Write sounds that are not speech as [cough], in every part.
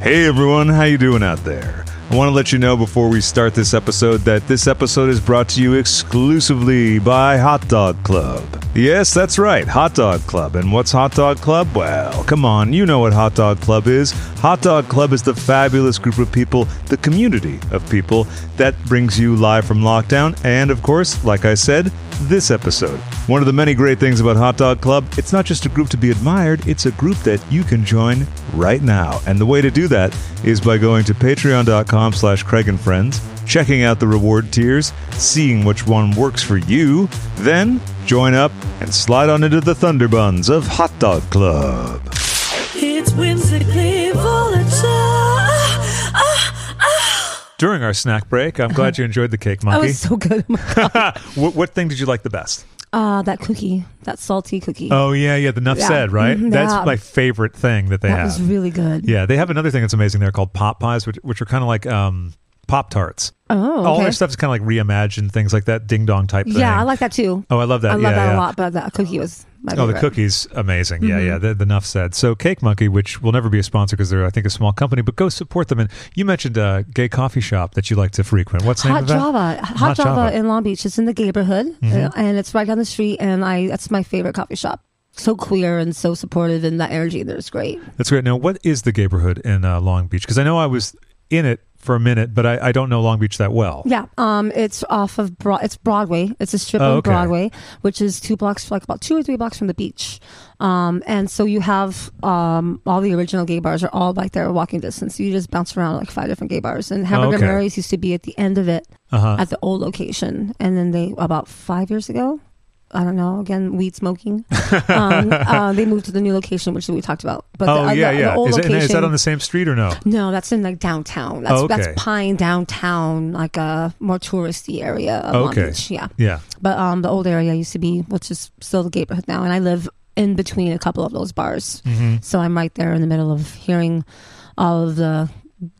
Hey everyone, how you doing out there? I want to let you know before we start this episode that this episode is brought to you exclusively by Hot Dog Club. Yes, that's right, Hot Dog Club. And what's Hot Dog Club? Well, come on, you know what Hot Dog Club is. Hot Dog Club is the fabulous group of people, the community of people that brings you live from lockdown and of course, like I said, this episode. One of the many great things about Hot Dog Club, it's not just a group to be admired, it's a group that you can join right now. And the way to do that is by going to patreon.com slash Craig and Friends, checking out the reward tiers, seeing which one works for you, then join up and slide on into the Thunderbuns of Hot Dog Club. It's whimsically During our snack break, I'm glad you enjoyed the cake Monkey. [laughs] That was so good. [laughs] [laughs] what, what thing did you like the best? uh, that cookie, that salty cookie. Oh yeah, yeah, the Nuff Yeah. said, right? Mhm, That's yeah. my favorite thing that they that have. was really good. Yeah, they have another thing that's amazing there called pop pies, which, which are kind of like um, pop tarts. Oh, okay. All their stuff is kind of like reimagined things like that ding dong type thing. Yeah, I like that too. Oh, I love that. I love yeah, that a lot. But that cookie was Oh, the cookies, amazing. Yeah, Mm-hmm. yeah. The, the Nuff said. So, Cake Monkey, which will never be a sponsor because they're, I think, a small company, but go support them. And you mentioned a gay coffee shop that you like to frequent. What's the name Hot of that? Java, Hot, Hot Java, Java. Mm-hmm. in Long Beach. It's in the neighborhood, uh, and it's right down the street. And I, that's my favorite coffee shop. So queer and so supportive, and that energy there's great. That's great. Now, what is the neighborhood in uh, Long Beach? Because I know I was in it for a minute, but I, I don't know Long Beach that well. Yeah, um, it's off of Broad. It's Broadway. It's a strip Oh, on okay. Broadway, which is two blocks, like about two or three blocks from the beach. Um, and so you have um, all the original gay bars are all like there, walking distance. You just bounce around like five different gay bars. And Hamburger okay. Mary's used to be at the end of it Uh-huh. at the old location, and then they about five years ago. I don't know. Again, weed smoking. [laughs] um, uh, they moved to the new location, which we talked about. But Oh, the, uh, yeah, the, yeah. The old is, it, location, is that on the same street or no? no, that's in like downtown. That's Oh, okay. that's Pine downtown, like a more touristy area of Long Okay. Beach. Yeah, Yeah. but um, the old area used to be, which is still the neighborhood now, and I live in between a couple of those bars, Mm-hmm. so I'm right there in the middle of hearing all of the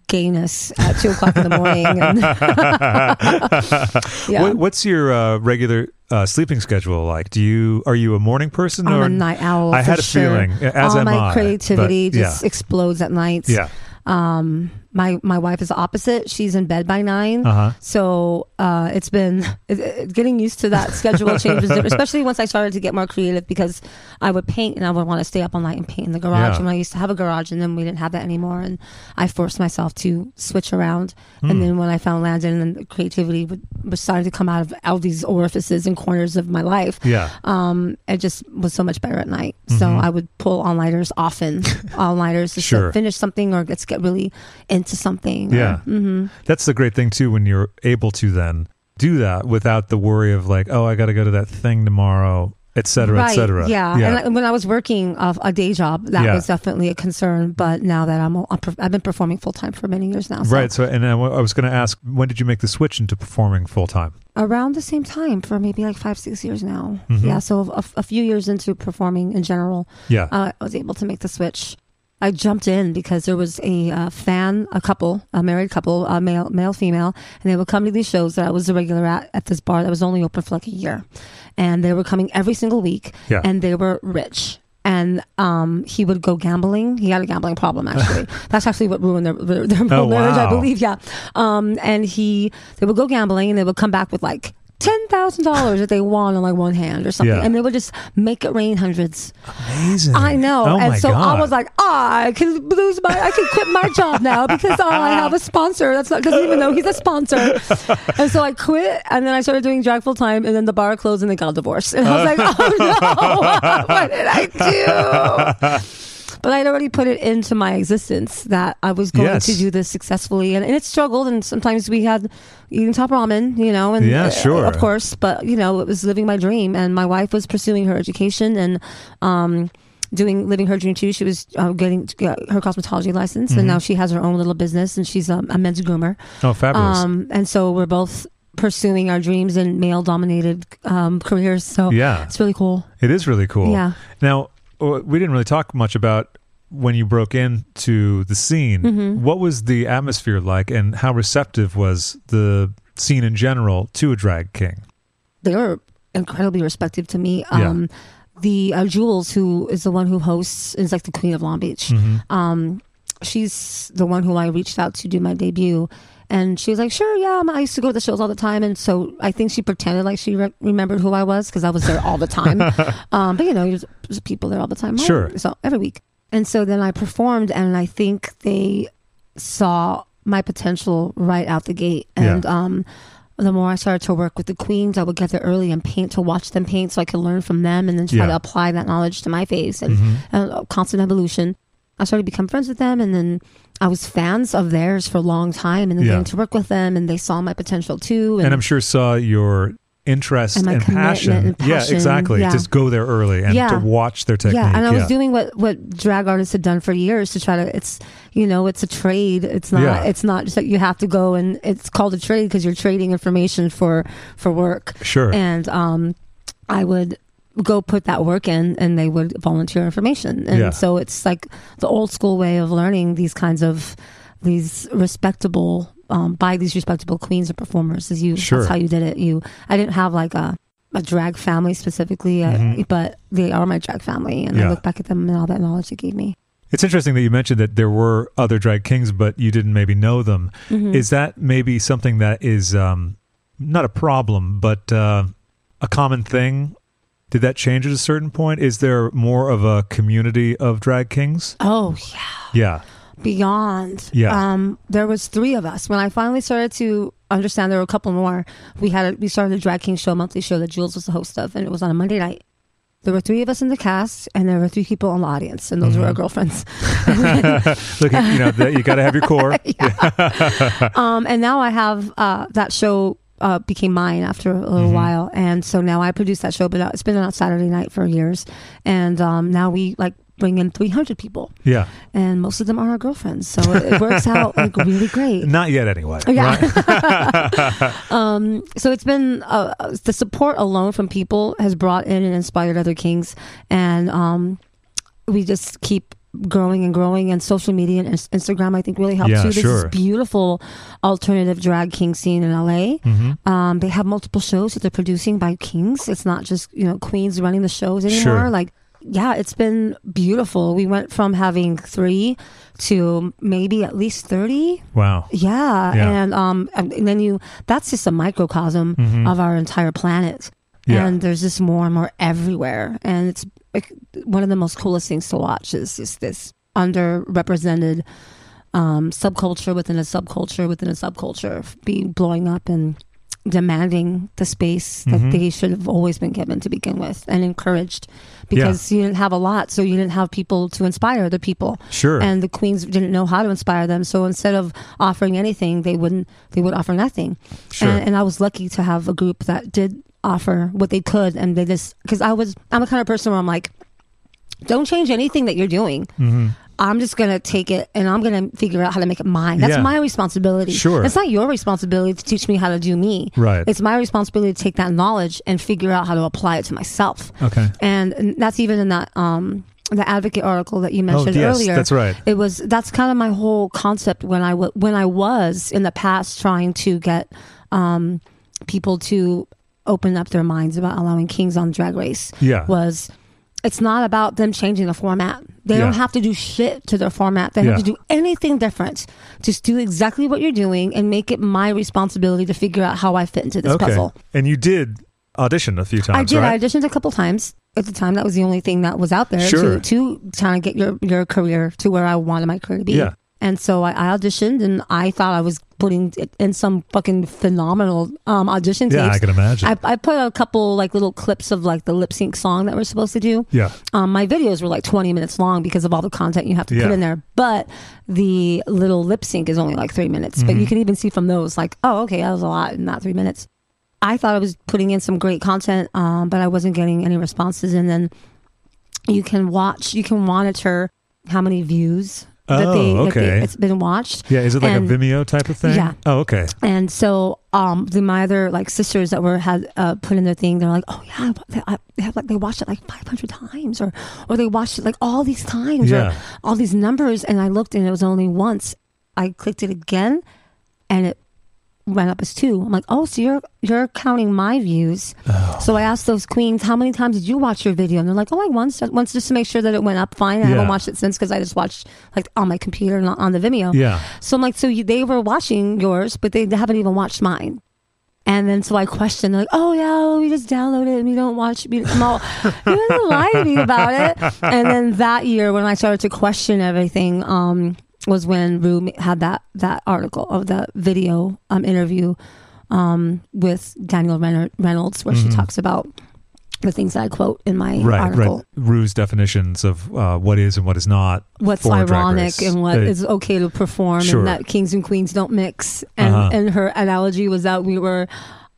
gayness at two o'clock in the morning. And [laughs] yeah, What, what's your uh, regular uh, sleeping schedule like? Do you are you a morning person I'm or a night owl. I for had a sure. feeling, as all my I, creativity but, just explodes at night. yeah. Um, my my wife is opposite. She's in bed by nine. Uh huh. So uh, it's been [laughs] it, it- getting used to that schedule [laughs] change was different, especially once I started to get more creative because I would paint and I would want to stay up all night and paint in the garage. Yeah. And I used to have a garage, and then we didn't have that anymore, and I forced myself to switch around. Hmm. And then when I found Landon, and the creativity would, was starting to come out of all these orifices and corners of my life. Yeah. Um, it just was so much better at night. So Mhm. I would pull all nighters often, [laughs] all nighters just Sure. to finish something or let's get really into something. Yeah. hmm That's the great thing too when you're able to then do that without the worry of like, oh, I got to go to that thing tomorrow, et cetera, et right. cetera. Yeah. Yeah. And I- when I was working of a day job, that Yeah. was definitely a concern. But now that I'm, I'm I've been performing full time for many years now. So Right. So, and I was going to ask, when did you make the switch into performing full time? around the same time for maybe like five, six years now. Mhm. Yeah. So a, a few years into performing in general, Yeah. uh, I was able to make the switch. I jumped in because there was a uh, fan, a couple, a married couple, a male, male, female, and they would come to these shows that I was a regular at at this bar that was only open for like a year, and they were coming every single week, Yeah. and they were rich. And um, he would go gambling. He had a gambling problem, actually. [laughs] That's actually what ruined their, their, their Oh, marriage, I believe. Yeah. Um, and he, they would go gambling, and they would come back with like ten thousand dollars that they won on like one hand or something, Yeah. and they would just make it rain hundreds. Amazing. I know. Oh and so God. I was like, ah, I can lose my, I can quit my job now because uh, I have a sponsor. That's not, doesn't even know he's a sponsor. and so I quit and then I started doing drag full time and then the bar closed and they got divorced. And I was like, oh no, [laughs] what did I do? But I'd already put it into my existence that I was going Yes. to do this successfully, and, and it struggled. And sometimes we had eating top ramen, you know, and Yeah, uh, of course. But you know, it was living my dream, and my wife was pursuing her education and um, doing living her dream too. She was uh, getting uh, her cosmetology license, Mm-hmm. and now she has her own little business, and she's um, a men's groomer. Oh, fabulous. Um, and so we're both pursuing our dreams in male-dominated um, careers. So yeah. it's really cool. It is really cool. Yeah. Now, uh, we didn't really talk much about when you broke into the scene. Mm-hmm. What was the atmosphere like, and how receptive was the scene in general to a drag king? they were incredibly respectful to me. Yeah. Um, The uh, Jules, who is the one who hosts, is like the queen of Long Beach. Mm-hmm. Um, she's the one who I reached out to do my debut. And she was like, sure, yeah, I used to go to the shows all the time. And so I think she pretended like she re- remembered who I was because I was there all the time. [laughs] um, but you know, there's, people there all the time. Sure. So every week. And so then I performed, and I think they saw my potential right out the gate. And Yeah. um, the more I started to work with the queens, I would get there early and paint to watch them paint so I could learn from them and then try Yeah. to apply that knowledge to my face and Mhm. uh, constant evolution. I started to become friends with them, and then I was fans of theirs for a long time, and then Yeah. getting to work with them, and they saw my potential too. And I'm sure saw your interest And and, passion. and Yeah, exactly. yeah. Just go there early and Yeah. to watch their technique. yeah, and I was yeah. doing what what drag artists had done for years to try to. It's you know, it's a trade. It's not. It's not just that you have to go and it's called a trade because you're trading information for for work. Sure. And um, I would go put that work in, and they would volunteer information. And Yeah. so it's like the old school way of learning these kinds of these respectable. Um, by these respectable queens and performers, is you. Sure. That's how you did it. You. I didn't have like a a drag family specifically, I- Mhm. but they are my drag family, and Yeah. I look back at them and all that knowledge they gave me. It's interesting that you mentioned that there were other drag kings, but you didn't maybe know them. Mm-hmm. Is that maybe something that is um, not a problem, but uh, a common thing? Did that change at a certain point? Is there more of a community of drag kings? Oh yeah, Yeah. beyond. Yeah. Um, there was three of us when I finally started to understand. There were a couple more. We had a, we started a drag king show, monthly show that Jules was the host of, and it was on a Monday night. There were three of us in the cast, and there were three people in the audience, and those Mm-hmm. were our girlfriends. [laughs] Look, you know, that you got to have your core. [laughs] [laughs] um, and now I have uh, that show uh, became mine after a little Mm-hmm. while, and so now I produce that show. But uh, it's been on Saturday night for years, and um, now we like bring in 300 people, Yeah. and most of them are our girlfriends. So it, it works out like [laughs] really great. Not yet, anyway. Yeah. Right? [laughs] [laughs] um, so it's been uh, the support alone from people has brought in and inspired other kings, and um, we just keep growing and growing. And social media and Instagram, I think, really helps Yeah, too. There's sure. this beautiful alternative drag king scene in LA. Mhm. Um, they have multiple shows that they're producing by kings. It's not just you know queens running the shows anymore. Sure. Like. Yeah, it's been beautiful. We went from having three to maybe at least 30 Wow. yeah, Yeah. and um, and then you that's just a microcosm Mhm. of our entire planet, Yeah. and there's just more and more everywhere, and it's like, one of the most coolest things to watch is just this underrepresented um, subculture within a subculture within a subculture be blowing up and demanding the space that Mhm. they should have always been given to begin with and encouraged because you didn't have a lot so you didn't have people to inspire other people Sure. and the queens didn't know how to inspire them so instead of offering anything they wouldn't they would offer nothing sure. and, and i was lucky to have a group that did offer what they could and they just because i was i'm the kind of person where i'm like don't change anything that you're doing Mhm. i'm just gonna take it and i'm gonna figure out how to make it mine that's Yeah. my responsibility Sure. it's not your responsibility to teach me how to do me Right. it's my responsibility to take that knowledge and figure out how to apply it to myself Okay. and, and that's even in that um the advocate article that you Oh, mentioned yes, earlier that's right. it was that's kind of my whole concept when I w- when I was in the past trying to get um, people to open up their minds about allowing kings on Drag Race Yeah. was it's not about them changing the format. They Yeah. don't have to do shit to their format. They Yeah. have to do anything different. Just do exactly what you're doing and make it my responsibility to figure out how I fit into this okay. puzzle. And you did audition a few times, I did. right? I auditioned a couple times. At the time, that was the only thing that was out there Sure. to to try to get your your career to where I wanted my career to be. Yeah. And so I, I auditioned, and I thought I was putting in some fucking phenomenal um, audition tapes. yeah, I can imagine. I, I put a couple like little clips of like the lip sync song that we're supposed to do. yeah. Um, my videos were like 20 minutes long because of all the content you have to Yeah. put in there. But the little lip sync is only like three minutes. But Mm-hmm. you can even see from those, like, oh, okay, that was a lot in that three minutes. I thought I was putting in some great content, um, but I wasn't getting any responses. And then you can watch, you can monitor how many views that Oh, they, that they okay. it's been watched. Yeah. Is it like And- a Vimeo type of thing? Yeah. Oh, okay. And so, um, the my other like sisters that were had uh, put in their thing, they're like, oh yeah, they, I, they have like they watched it like five hundred times, or or they watched it like all these times, Yeah. or all these numbers. And I looked, and it was only once. I clicked it again, and it went up as two. I'm like, oh, so you're you're counting my views. So I asked those queens, how many times did you watch your video? And they're like, oh, like once, once just to make sure that it went up fine. I Yeah. haven't watched it since because I just watched like on my computer, not on the Vimeo. Yeah. So I'm like, so you, they were watching yours, but they haven't even watched mine. And then so I questioned, like, oh yeah, we just download it and we don't watch. We, all, [laughs] you didn't lie to me about it. And then that year, when I started to question everything, um, was when Rue had that that article of that video um, interview um, with Daniel Renner- Reynolds, where she talks about the things that I quote in my Mm-hmm. Right, article. right. Rue's definitions of uh, what is and what is not. what's ironic and what is okay to perform Sure. and that kings and queens don't mix and Uh-huh. and her analogy was that we were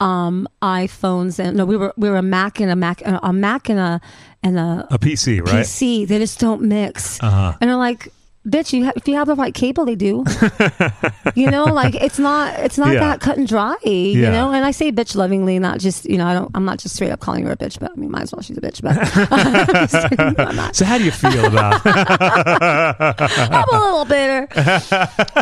um iPhones and no we were we were a Mac and a Mac a Mac and a and a a PC, right? PC they just don't mix Uh-huh. and they're like bitch you ha- if you have the right cable they do [laughs] you know like it's not it's not Yeah. that cut and dry you know and I say bitch lovingly not just you know I don't I'm not just straight up calling her a bitch but I mean might as well she's a bitch but [laughs] [laughs] So how do you feel about? I'm a little bitter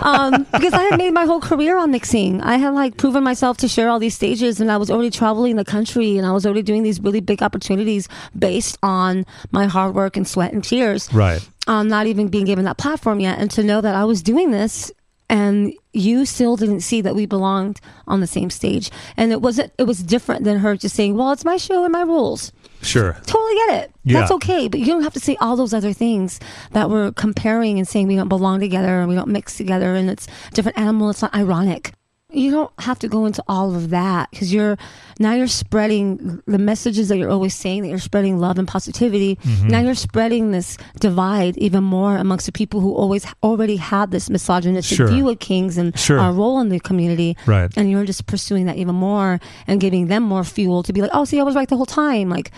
um, because I had made my whole career on mixing. I had like proven myself to share all these stages, and I was already traveling the country, and I was already doing these really big opportunities based on my hard work and sweat and tears. right. Um, not even being given that platform yet, and to know that I was doing this. And you still didn't see that we belonged on the same stage, and it wasn't. It was different than her just saying, "Well, it's my show and my rules." Sure. totally get it. Yeah. That's okay, but you don't have to say all those other things that we're comparing and saying we don't belong together and we don't mix together and it's different animal. It's not ironic. You don't have to go into all of that because you're now you're spreading the messages that you're always saying that you're spreading love and positivity. Mm-hmm. Now you're spreading this divide even more amongst the people who always already had this misogynistic Sure. view of kings and Sure. our role in the community Right. and you're just pursuing that even more and giving them more fuel to be like, oh, see, I was right the whole time. Like,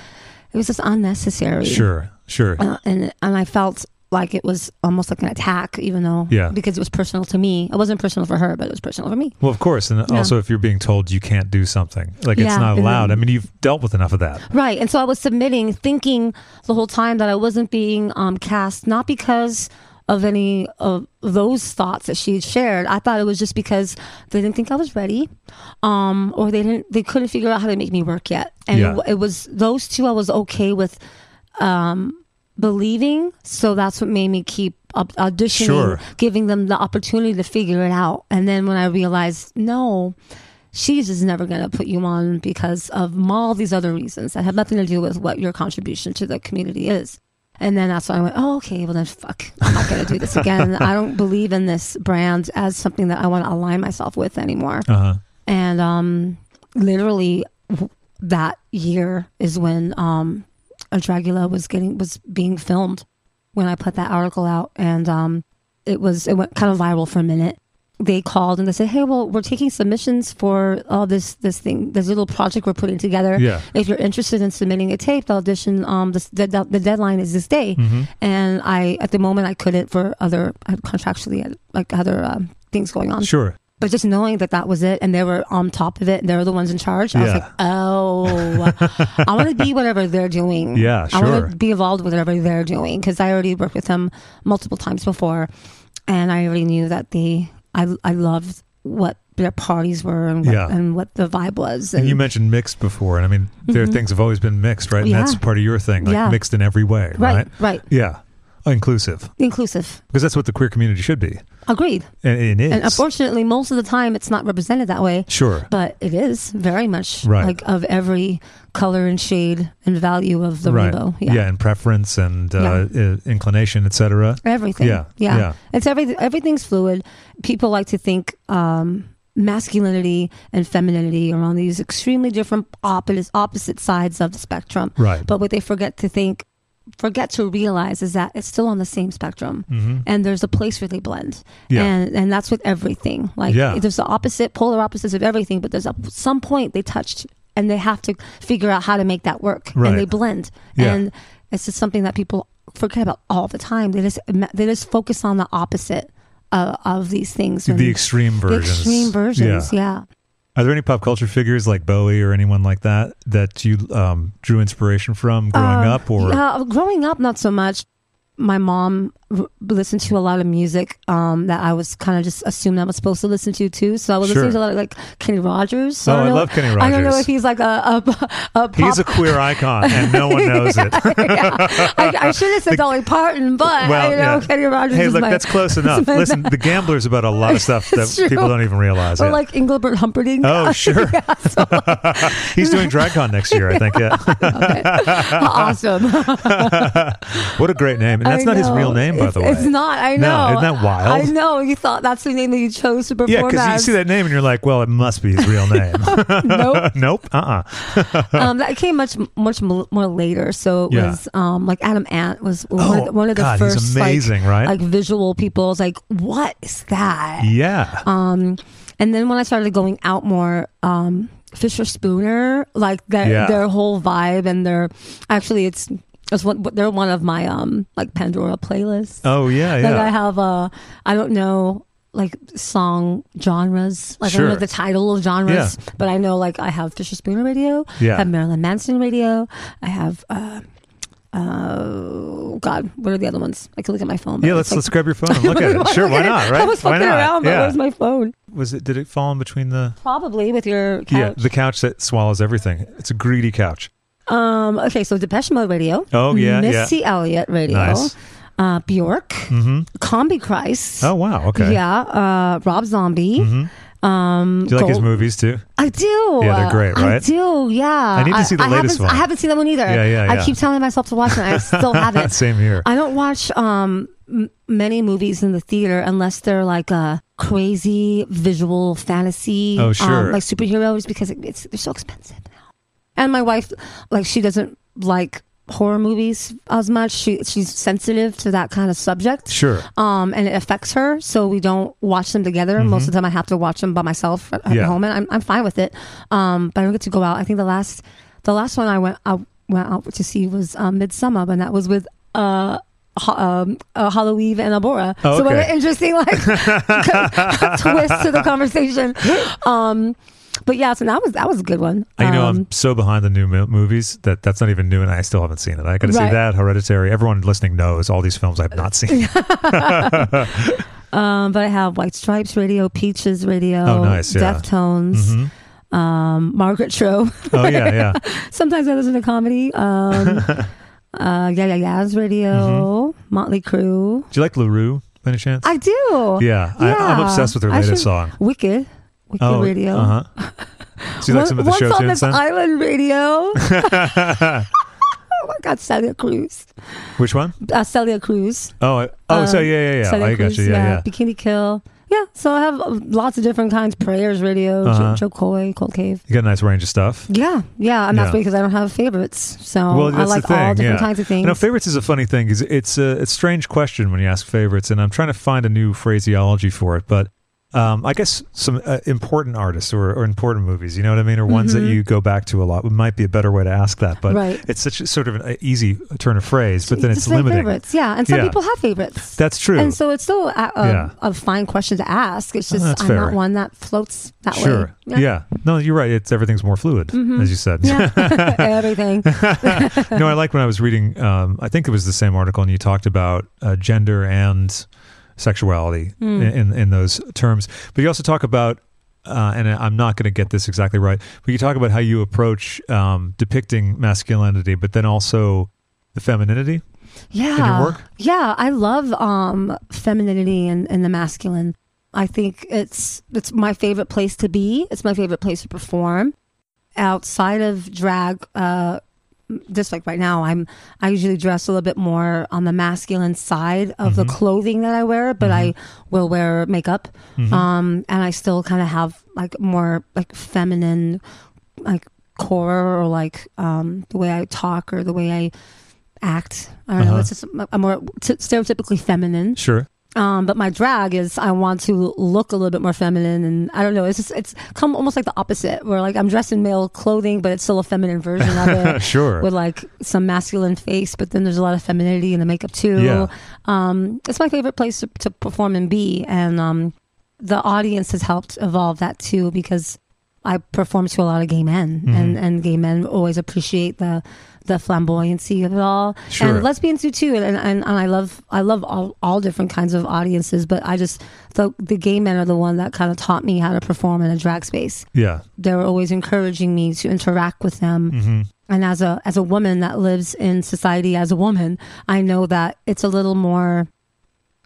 it was just unnecessary. Sure. Sure. Uh, and and I felt like it was almost like an attack, even though, Yeah. because it was personal to me. It wasn't personal for her, but it was personal for me. Well, of course, and Yeah. also if you're being told you can't do something, like it's not allowed. I mean, you've dealt with enough of that. Right. And so I was submitting, thinking the whole time that I wasn't being um, cast, not because of any of those thoughts that she had shared. I thought it was just because they didn't think I was ready, um, or they didn't, they couldn't figure out how to make me work yet. And Yeah. it, it was those two I was okay with um, believing. So that's what made me keep auditioning, Sure. giving them the opportunity to figure it out. And then when I realized, no, she's just never going to put you on because of all these other reasons that have nothing to do with what your contribution to the community is. And then that's when I went, oh, okay, well then fuck, I'm not going to do this [laughs] again. I don't believe in this brand as something that I want to align myself with anymore. Uh huh. And um, literally that year is when um, a Dragula was getting was being filmed when I put that article out, and um, it was it went kind of viral for a minute. They called and they said, "Hey, well, we're taking submissions for all this this thing, this little project we're putting together. Yeah. If you're interested in submitting a tape, the audition, um, the the, the deadline is this day." Mm-hmm. And I, at the moment, I couldn't for other I contractually like other um, things going on. Sure. But just knowing that that was it, and they were on top of it, and they were the ones in charge, I was like, oh, I want to be whatever they're doing. Yeah, I want to be involved with whatever they're doing because I already worked with them multiple times before, and I already knew that they, I, I loved what their parties were and what, Yeah. and what the vibe was. And you mentioned mixed before, and I mean, there things have always been mixed, right? And Mm-hmm. Yeah. that's part of your thing, like Yeah. mixed in every way, right? right, right, Yeah. Inclusive, inclusive. because that's what the queer community should be, Agreed. and it is. And unfortunately, most of the time, it's not represented that way. sure. But it is very much Right. like of every color and shade and value of the right. rainbow. Yeah. and preference and uh, uh, inclination, etc. everything. Yeah, yeah, yeah. It's every everything's fluid. People like to think um, masculinity and femininity are on these extremely different opposite opposite sides of the spectrum. Right. But what they forget to think, forget to realize, is that it's still on the same spectrum, Mhm. and there's a place where they blend. Yeah. And and that's with everything. Like Yeah. there's the opposite, polar opposites of everything, but there's a some point they touched. And they have to figure out how to make that work, Right. and they blend. Yeah. And it's just something that people forget about all the time. They just they just focus on the opposite uh, of these things. The extreme the versions. extreme versions. Yeah. Yeah. Are there any pop culture figures like Bowie or anyone like that that you um, drew inspiration from growing Uh, up? Or yeah, growing up, not so much. My mom r- listen to a lot of music um, that I was kind of just assumed I was supposed to listen to too. So I was Sure. listening to a lot of like Kenny Rogers. Oh, don't I know- love Kenny Rogers. I don't know if he's like a a, a pop. He's a queer icon, and no one [laughs] knows it. [laughs] I, I should have said Dolly Parton, but Well, you know yeah. Kenny Rogers. Hey, is look, my- that's close [laughs] enough. Listen, The Gambler's about a lot of stuff that true. people don't even realize. Or like Engelbert Humperdinck. Oh, sure. yeah, so, He's doing DragCon next year, I think. Yeah. awesome. what a great name. And that's I not his real name, by It's- the way. It's not. I No, know. isn't that wild? I know. You thought that's the name that you chose to perform Yeah, because you see that name and you're like, well, it must be his real [laughs] name. Nope. [laughs] nope. Uh uh [laughs] um, that came much much more later. So it Yeah. was um, like Adam Ant was one, Oh, of the, one of the God, he's first amazing, like, right? like visual people. Was like, what is that? Yeah. Um, and then when I started going out more, um, Fischerspooner, like their Yeah. their whole vibe and their actually it's it's one they're one of my um like Pandora playlists. oh, yeah, yeah. Like I have uh I don't know like song genres. Like I Sure. don't know the title of genres, but I know like I have Fischerspooner radio. Yeah. I have Marilyn Manson radio. I have uh uh God, what are the other ones? I can look at my phone. Yeah, let's like- let's grab your phone [laughs] and look at it. Sure, why not? Right? I was fucking around, but yeah. where's my phone? Was it? Did it fall in between the? Probably with your couch. Yeah, the couch that swallows everything. It's a greedy couch. Um. Okay. So Depeche Mode radio. Oh, yeah, yeah. Missy Elliott radio. Nice. Uh, Bjork. Mm-hmm. Combichrist. Oh wow. Okay. Yeah. Uh, Rob Zombie. Mhm. Um. Do you like his movies too? I do. Yeah, they're great, I right? do. Yeah. I need to see the latest haven't, one. I haven't seen that one either. Yeah, yeah, I keep telling myself to watch it. I still [laughs] haven't. Same here. I don't watch um m- many movies in the theater unless they're like a crazy visual fantasy. Oh, sure. Um, like superheroes because it, it's they're so expensive. And my wife, like, she doesn't like horror movies as much. She she's sensitive to that kind of subject. Sure. Um, and it affects her, so we don't watch them together. Most of the time, I have to watch them by myself at, Mm-hmm. Yeah. home, and I'm I'm fine with it. Um, but I don't get to go out. I think the last the last one I went I went out to see was um, Midsummer, and that was with uh. Um, uh, Halloween and Abora. Oh, So what an interesting like [laughs] [laughs] twist to the conversation. Um, but yeah, so that was that was a good one. I know Um, I'm so behind the new movies that that's not even new, and I still haven't seen it. I got to see that Hereditary. Everyone listening knows all these films I've not seen. [laughs] um, but I have White Stripes Radio, Peaches Radio, Oh, nice, yeah. Deftones, Mhm. um, Margaret Cho. Oh yeah, yeah. [laughs] Sometimes I listen to comedy. Um, [laughs] uh, yeah, yeah, Yeah's Radio, Mm-hmm. Motley Crue. Do you like Larue by any chance? I do. yeah, I, I'm obsessed with her latest should- song. Wicked. Wicked Oh, Radio. [laughs] Uh huh. Do you like some of the Once show on this then? island radio. [laughs] [laughs] oh my God, Celia Cruz. Which one? Uh, Celia Cruz. Oh, I, oh, so Um, yeah, yeah, yeah. Celia I got you. Yeah, yeah. Bikini Kill. Yeah, so I have uh, lots of different kinds. Prayers Radio, Uh-huh. Joe, Coy, Cold Cave. You got a nice range of stuff. Yeah, yeah, and that's Yeah. because I don't have favorites. So well, I like all different yeah. kinds of things. You know, favorites is a funny thing. Is it's a it's a strange question when you ask favorites, and I'm trying to find a new phraseology for it. But um, I guess some uh, important artists or, or important movies, you know what I mean, or ones that Mhm. you go back to a lot. It might be a better way to ask that, but Right. it's such a, sort of an easy turn of phrase. But then it's limiting. favorites. Yeah, and some Yeah. people have favorites. That's true. And so it's still a, a, Yeah. a fine question to ask. It's just that's I'm fair. not one that floats that sure. way. Yeah. No, you're right. It's everything's more fluid, Mhm. as you said. Yeah, [laughs] [laughs] everything. [laughs] no, I like when I was reading. Um, I think it was the same article, and you talked about uh, gender and sexuality Hmm. in, in those terms. But you also talk about, uh, and I'm not going to get this exactly right, but you talk about how you approach um, depicting masculinity, but then also the femininity. Yeah. work? Yeah, I love um femininity and, and the masculine. I think it's it's my favorite place to be. It's my favorite place to perform. Outside of drag, uh just like right now, I'm I usually dress a little bit more on the masculine side of the Mhm. clothing that I wear, but I will wear makeup. Mhm. Um and I still kind of have like more like feminine like core or like um the way I talk or the way I act. I don't know. Uh-huh. It's just I'm more t- stereotypically feminine. Sure. Um, but my drag is I want to look a little bit more feminine, and I don't know. It's just it's come almost like the opposite, where like I'm dressed in male clothing, but it's still a feminine version of it. [laughs] sure. With like some masculine face, but then there's a lot of femininity in the makeup too. Yeah. Um, it's my favorite place to, to perform and be, and um, the audience has helped evolve that too because I perform to a lot of gay men, Mm-hmm. and and gay men always appreciate the the flamboyancy of it all, Sure. and lesbians do too. And, and and I love I love all all different kinds of audiences, but I just the the gay men are the one that kind of taught me how to perform in a drag space. Yeah. They were always encouraging me to interact with them. Mm-hmm. And as a as a woman that lives in society as a woman, I know that it's a little more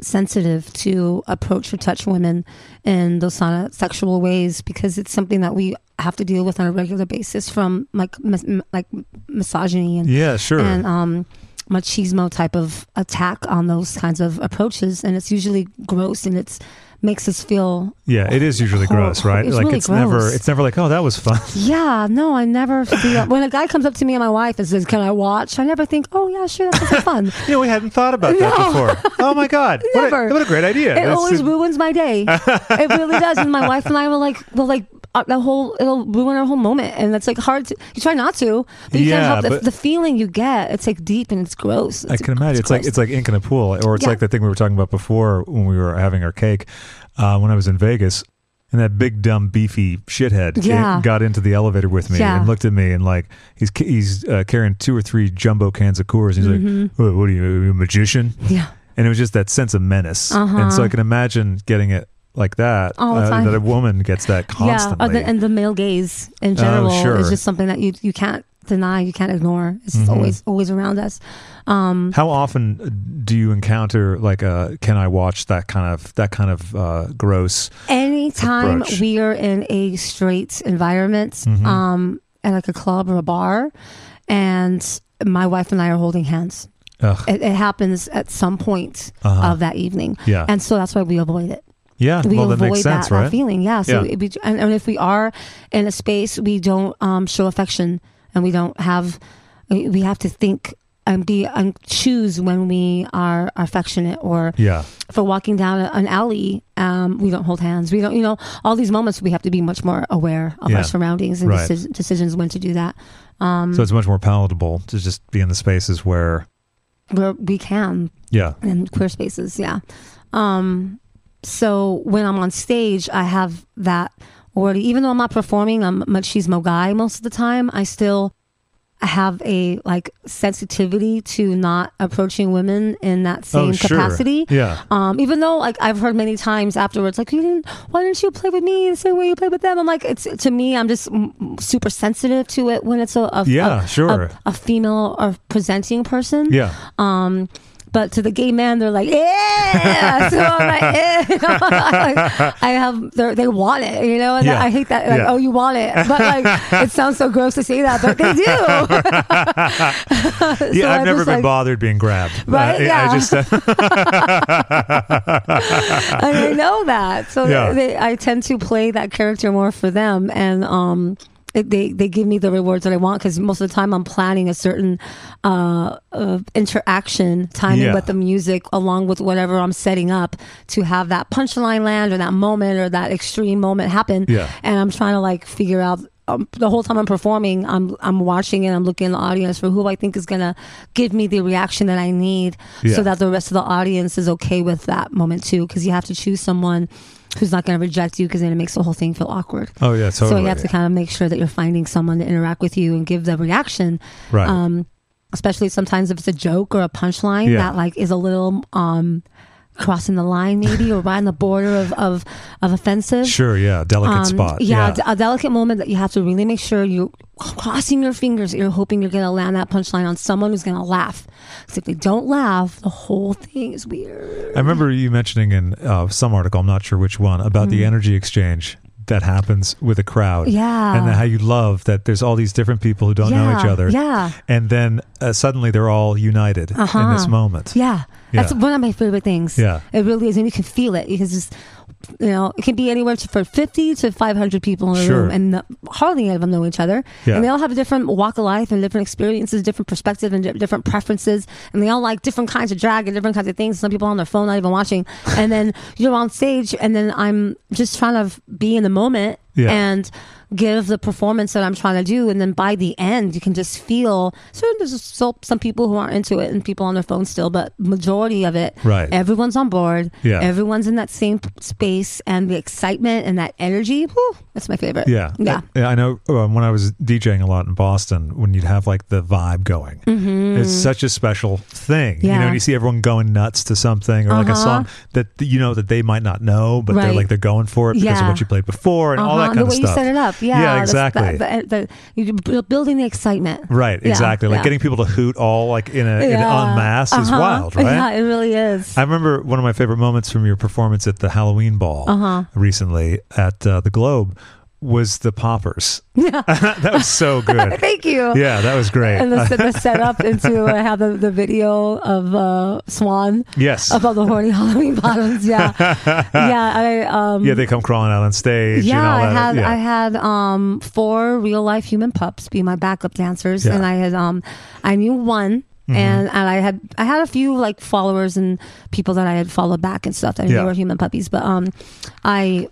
sensitive to approach or touch women in those sexual ways because it's something that we have to deal with on a regular basis from like mis- like misogyny and Yeah, sure. and um machismo type of attack on those kinds of approaches and it's usually gross and it's makes us feel yeah, it is usually hor- gross, right? it's like really it's never it's never like, "Oh, that was fun." [laughs] yeah, no, I never feel when a guy comes up to me and my wife and says, "Can I watch?" I never think, "Oh yeah, sure, that sounds fun." [laughs] you know, we hadn't thought about that No. before. [laughs] Oh my god. What a, what a great idea. It That's- always ruins my day. it really does. And my wife and I will like, will like. Uh, the whole it'll ruin our whole moment, and it's like hard to. You try not to, but you Yeah, can't help the, the feeling you get. It's like deep and it's gross. I can imagine. It's, like it's like ink in a pool, or it's Yeah. like the thing we were talking about before when we were having our cake. Uh, when I was in Vegas, and that big dumb beefy shithead Yeah. got into the elevator with me Yeah. and looked at me and like he's he's uh, carrying two or three jumbo cans of Coors. He's Mm-hmm. like, what, "What are you, are you a magician?" yeah. And it was just that sense of menace. Uh-huh. And so I can imagine getting it like that. All the uh, that a woman gets that [laughs] Yeah, constantly. uh, the, and the male gaze in Oh, general sure. is just something that you you can't deny, you can't ignore. It's Mhm. always always around us. Um, How often do you encounter like a can I watch that kind of that kind of uh, gross? anytime Approach. we are in a straight environment, Mhm. um, at like a club or a bar, and my wife and I are holding hands, it, it happens at some point Uh-huh. of that evening, yeah, and so that's why we avoid it. Yeah. we well, that avoid makes sense, that, right? feeling. Yeah. So Yeah. we, and, and if we are in a space, we don't um, show affection, and we don't have. We have to think and be and choose when we are affectionate, or yeah, if we're walking down an alley, um, we don't hold hands. We don't, you know, all these moments we have to be much more aware of Yeah. our surroundings and Right. deci- decisions when to do that. Um, so it's much more palatable to just be in the spaces where, where we can yeah, in queer spaces yeah um so when i'm on stage i have that already even though i'm not performing i'm machismo guy most of the time i still have a like sensitivity to not approaching women in that same oh, sure. capacity yeah, um, even though like I've heard many times afterwards, like you didn't, why didn't you play with me the same way you played with them? I'm like, it's to me, I'm just super sensitive to it when it's a, a Yeah, a, sure. a, a female or presenting person. yeah. Um, but to the gay man, they're like, yeah. [laughs] so I'm like, eh. [laughs] I have, they're- want it, you know. And Yeah. I hate that. Like, Yeah. oh, you want it, but like, it sounds so gross to say that, but they do. [laughs] So yeah, I've I'm never been like- bothered being grabbed. Right, Uh, I yeah. just uh, and I know that. So Yeah. they, I tend to play that character more for them, and um, they they give me the rewards that I want because most of the time I'm planning a certain uh, uh interaction timing Yeah. with the music along with whatever I'm setting up to have that punchline land or that moment or that extreme moment happen. Yeah. and I'm trying to like figure out. Um, the whole time I'm performing, I'm I'm watching and I'm looking in the audience for who I think is gonna give me the reaction that I need, Yeah. so that the rest of the audience is okay with that moment too. Because you have to choose someone who's not going to reject you, because then it makes the whole thing feel awkward. oh yeah, totally. So you have to kind of make sure that you're finding someone to interact with you and give the reaction. right. Um, especially sometimes if it's a joke or a punchline Yeah. that like is a little um crossing the line maybe or right on the border of of, of offensive. sure, yeah, delicate Um, spot. Yeah, Yeah, d- a delicate moment that you have to really make sure you're crossing your fingers. You're hoping you're going to land that punchline on someone who's going to laugh. Because if they don't laugh, the whole thing is weird. I remember you mentioning in uh, some article, I'm not sure which one, about the energy exchange that happens with a crowd. Yeah. And how you love that there's all these different people who don't know each other. yeah. And then uh, suddenly they're all united in this Uh-huh. moment. Yeah. That's Yeah. one of my favorite things. Yeah. It really is. And you can feel it because it's, you know, it can be anywhere to, from 50 to 500 people in a Sure. room and the, hardly any of them know each other. Yeah. And they all have a different walk of life and different experiences, different perspective and di- different preferences. And they all like different kinds of drag and different kinds of things. Some people on their phone, not even watching. And then you're on stage and then I'm just trying to be in the moment Yeah. and give the performance that I'm trying to do, and then by the end, you can just feel. So there's still some people who aren't into it, and people on their phone still, but majority of it, Right. Everyone's on board. Yeah. everyone's in that same space, and the excitement and that energy. Whew, that's my favorite. Yeah, yeah. I, I know um, when I was DJing a lot in Boston, when you'd have like the vibe going, it's such a special thing. You know, Mm-hmm. Yeah. you see everyone going nuts to something or like a Uh-huh. song that you know that they might not know, but they're like they're going for it because of what you played before and all that Uh-huh. kind the of way stuff. you set it up, yeah, yeah, exactly. the- the- you're building the excitement, Right, Yeah, exactly. Like yeah. getting people to hoot all like in a in en masse is Uh-huh. wild, [laughs] right? Yeah, it really is. I remember one of my favorite moments from your performance at the Halloween ball Uh-huh. recently at uh, the Globe was the poppers. Yeah. [laughs] [laughs] that was so good. [laughs] Thank you. yeah, that was great. And the, the setup into I have the, the video of uh, Swan yes. about the horny Halloween bottoms. Yeah, yeah. I um, yeah, they come crawling out on stage. yeah, I had yeah. I had um four real life human pups be my backup dancers, Yeah. and I had um I knew one. Mm-hmm. And, and I had I had a few like followers and people that I had followed back and stuff that I Yeah. were human puppies, but um I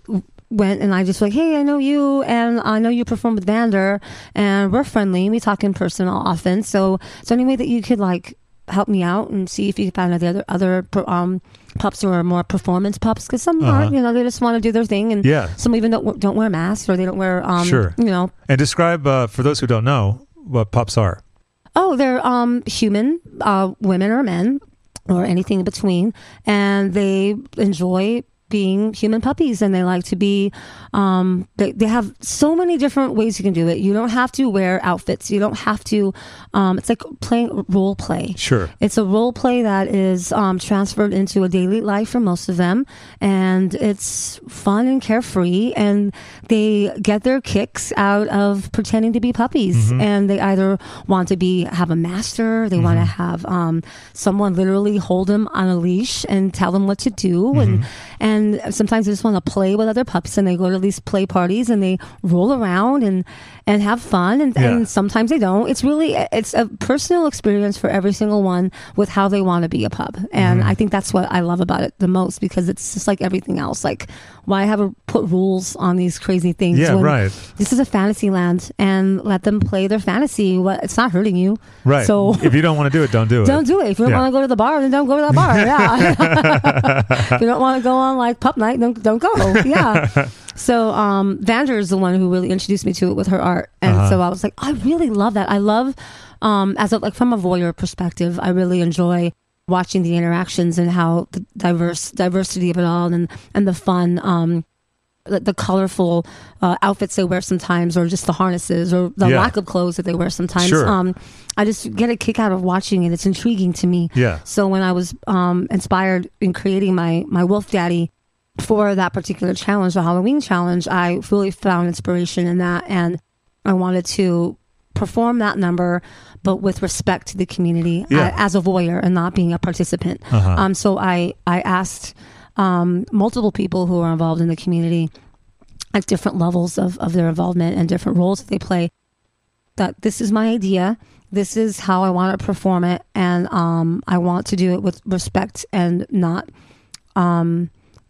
went and I just like, hey, I know you, and I know you perform with Vander, and we're friendly. We talk in person often. So, is there any way that you could like help me out and see if you could find the other other um pups who are more performance pups? Because some Uh-huh. aren't, you know, they just want to do their thing, and Yeah. some even don't don't wear masks or they don't wear um, Sure. you know. and describe uh, for those who don't know what pups are. Oh, they're um human, uh, women or men, or anything in between, and they enjoy being human puppies and they like to be um they, they have so many different ways you can do it. You don't have to wear outfits. You don't have to um it's like playing role play. Sure. it's a role play that is um, transferred into a daily life for most of them, and it's fun and carefree. And they get their kicks out of pretending to be puppies, and they either want to be have a master, they want to have um, someone literally hold them on a leash and tell them what to do, and and sometimes they just want to play with other pups, and they go to these play parties and they roll around and and have fun, and, Yeah. and sometimes they don't. It's really it's a personal experience for every single one with how they want to be a pup, and Mm-hmm. I think that's what I love about it the most because it's just like everything else. Like, why have a put rules on these crazy things? Yeah, right. This is a fantasy land, and let them play their fantasy. What it's not hurting you, Right. So [laughs] if you don't want to do it, don't do it. don't do it. If you don't Yeah. want to go to the bar, then don't go to the bar. Yeah. [laughs] [laughs] if you don't want to go on like pup night, don't don't go. Yeah. So um Vander is the one who really introduced me to it with her art. And Uh-huh. so I was like, I really love that. I love um as a like from a voyeur perspective, I really enjoy watching the interactions and how the diverse diversity of it all and and the fun um the, the colorful uh, outfits they wear sometimes, or just the harnesses, or the Yeah. lack of clothes that they wear sometimes. Sure. Um, I just get a kick out of watching it. It's intriguing to me. Yeah. So when I was um, inspired in creating my my Wolf Daddy for that particular challenge, the Halloween challenge, I really found inspiration in that, and I wanted to perform that number, but with respect to the community Yeah. as a voyeur and not being a participant. Uh-huh. Um, so I I asked um, multiple people who are involved in the community at different levels of, of their involvement and different roles that they play that this is my idea this is how i want to perform it and um, i want to do it with respect and not um,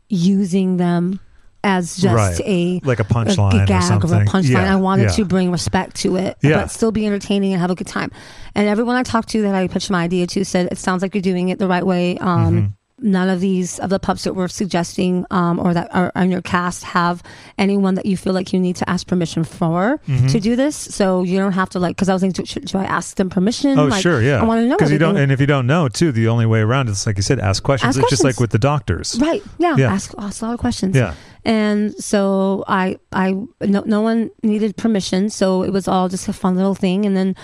using them as just Right. a Like a a punchline or gag something. a punchline. Yeah, I wanted yeah. to bring respect to it, Yeah. but still be entertaining and have a good time. And everyone I talked to that I pitched my idea to said, "It sounds like you're doing it the right way." Um, Mm-hmm. None of these of the pups that we're suggesting um, or that are on your cast have anyone that you feel like you need to ask permission for Mm-hmm. to do this. So you don't have to like because I was thinking, should, should I ask them permission? Oh, Like, sure, yeah. I want to know because you don't, and if you don't know, too, the only way around is like you said, ask questions. Ask it's just like with the doctors. Right. Yeah. Yeah. Ask, ask a lot of questions. Yeah. And so I, I, no, no one needed permission. So it was all just a fun little thing. And then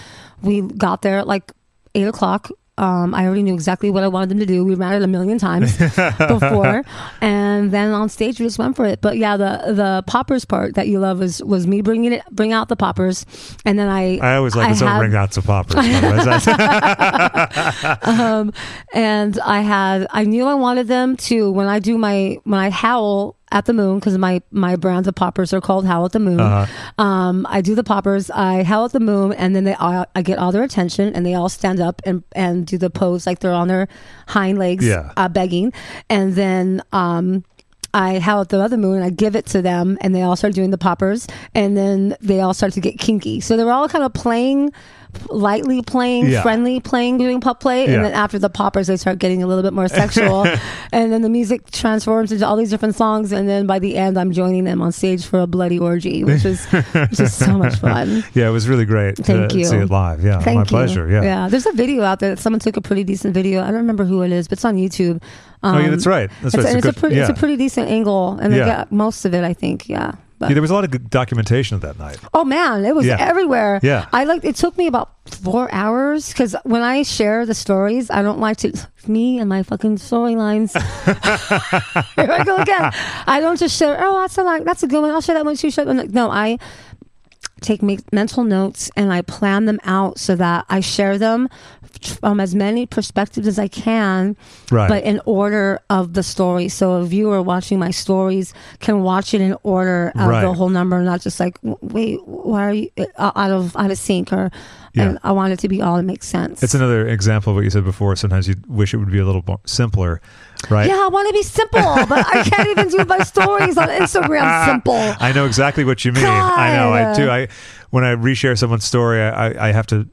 we got there at like eight o'clock. Um, I already knew exactly what I wanted them to do. We ran it a million times [laughs] before, and then on stage we just went for it. But yeah, the the poppers part that you love was was me bringing it, bring out the poppers, and then I I always like I this bring out poppers. [laughs] the. That's- [laughs] um, and I had I knew I wanted them to when I do my when I howl at the moon because my my brands of poppers are called Howl at the Moon. Uh-huh. Um, I do the poppers, I howl at the moon, and then they all, I get all their attention, and they all stand up and and do the pose like they're on their hind legs, Yeah. uh, begging, and then um. I held at the other moon and I give it to them and they all start doing the poppers and then they all start to get kinky. So they were all kind of playing lightly playing, Yeah. friendly playing, doing pop play, Yeah. and then after the poppers, they start getting a little bit more sexual, [laughs] and then the music transforms into all these different songs, and then by the end, I'm joining them on stage for a bloody orgy, which is which is so much fun. [laughs] Yeah, it was really great Thank to you. see it live. Yeah, Thank my you. pleasure. Yeah. yeah. There's a video out there. that Someone took a pretty decent video. I don't remember who it is, but it's on YouTube. oh, yeah, Um, that's right. That's It's, right. it's, a, good- pretty, yeah. it's a pretty decent angle, and they Yeah. got most of it, I think. Yeah. But, yeah, there was a lot of good documentation of that night. oh man, it was Yeah. everywhere. Yeah. I like. It took me about four hours because when I share the stories, I don't like to me and my fucking storylines. [laughs] Here I go again. I don't just share. Oh, that's a like that's a good one. I'll share that one too. Share that one. No, I take make mental notes and I plan them out so that I share them from as many perspectives as I can, Right. but in order of the story. So a viewer watching my stories can watch it in order of Right. the whole number, not just like, wait, why are you uh, out of out of sync? Or Yeah. and I want it to be all that makes sense. It's another example of what you said before. Sometimes you wish it would be a little more simpler, right? yeah, I want to be simple, [laughs] but I can't even do my stories on Instagram [laughs] simple. I know exactly what you mean. I know. I God. do. I when I reshare someone's story, I, I, I have to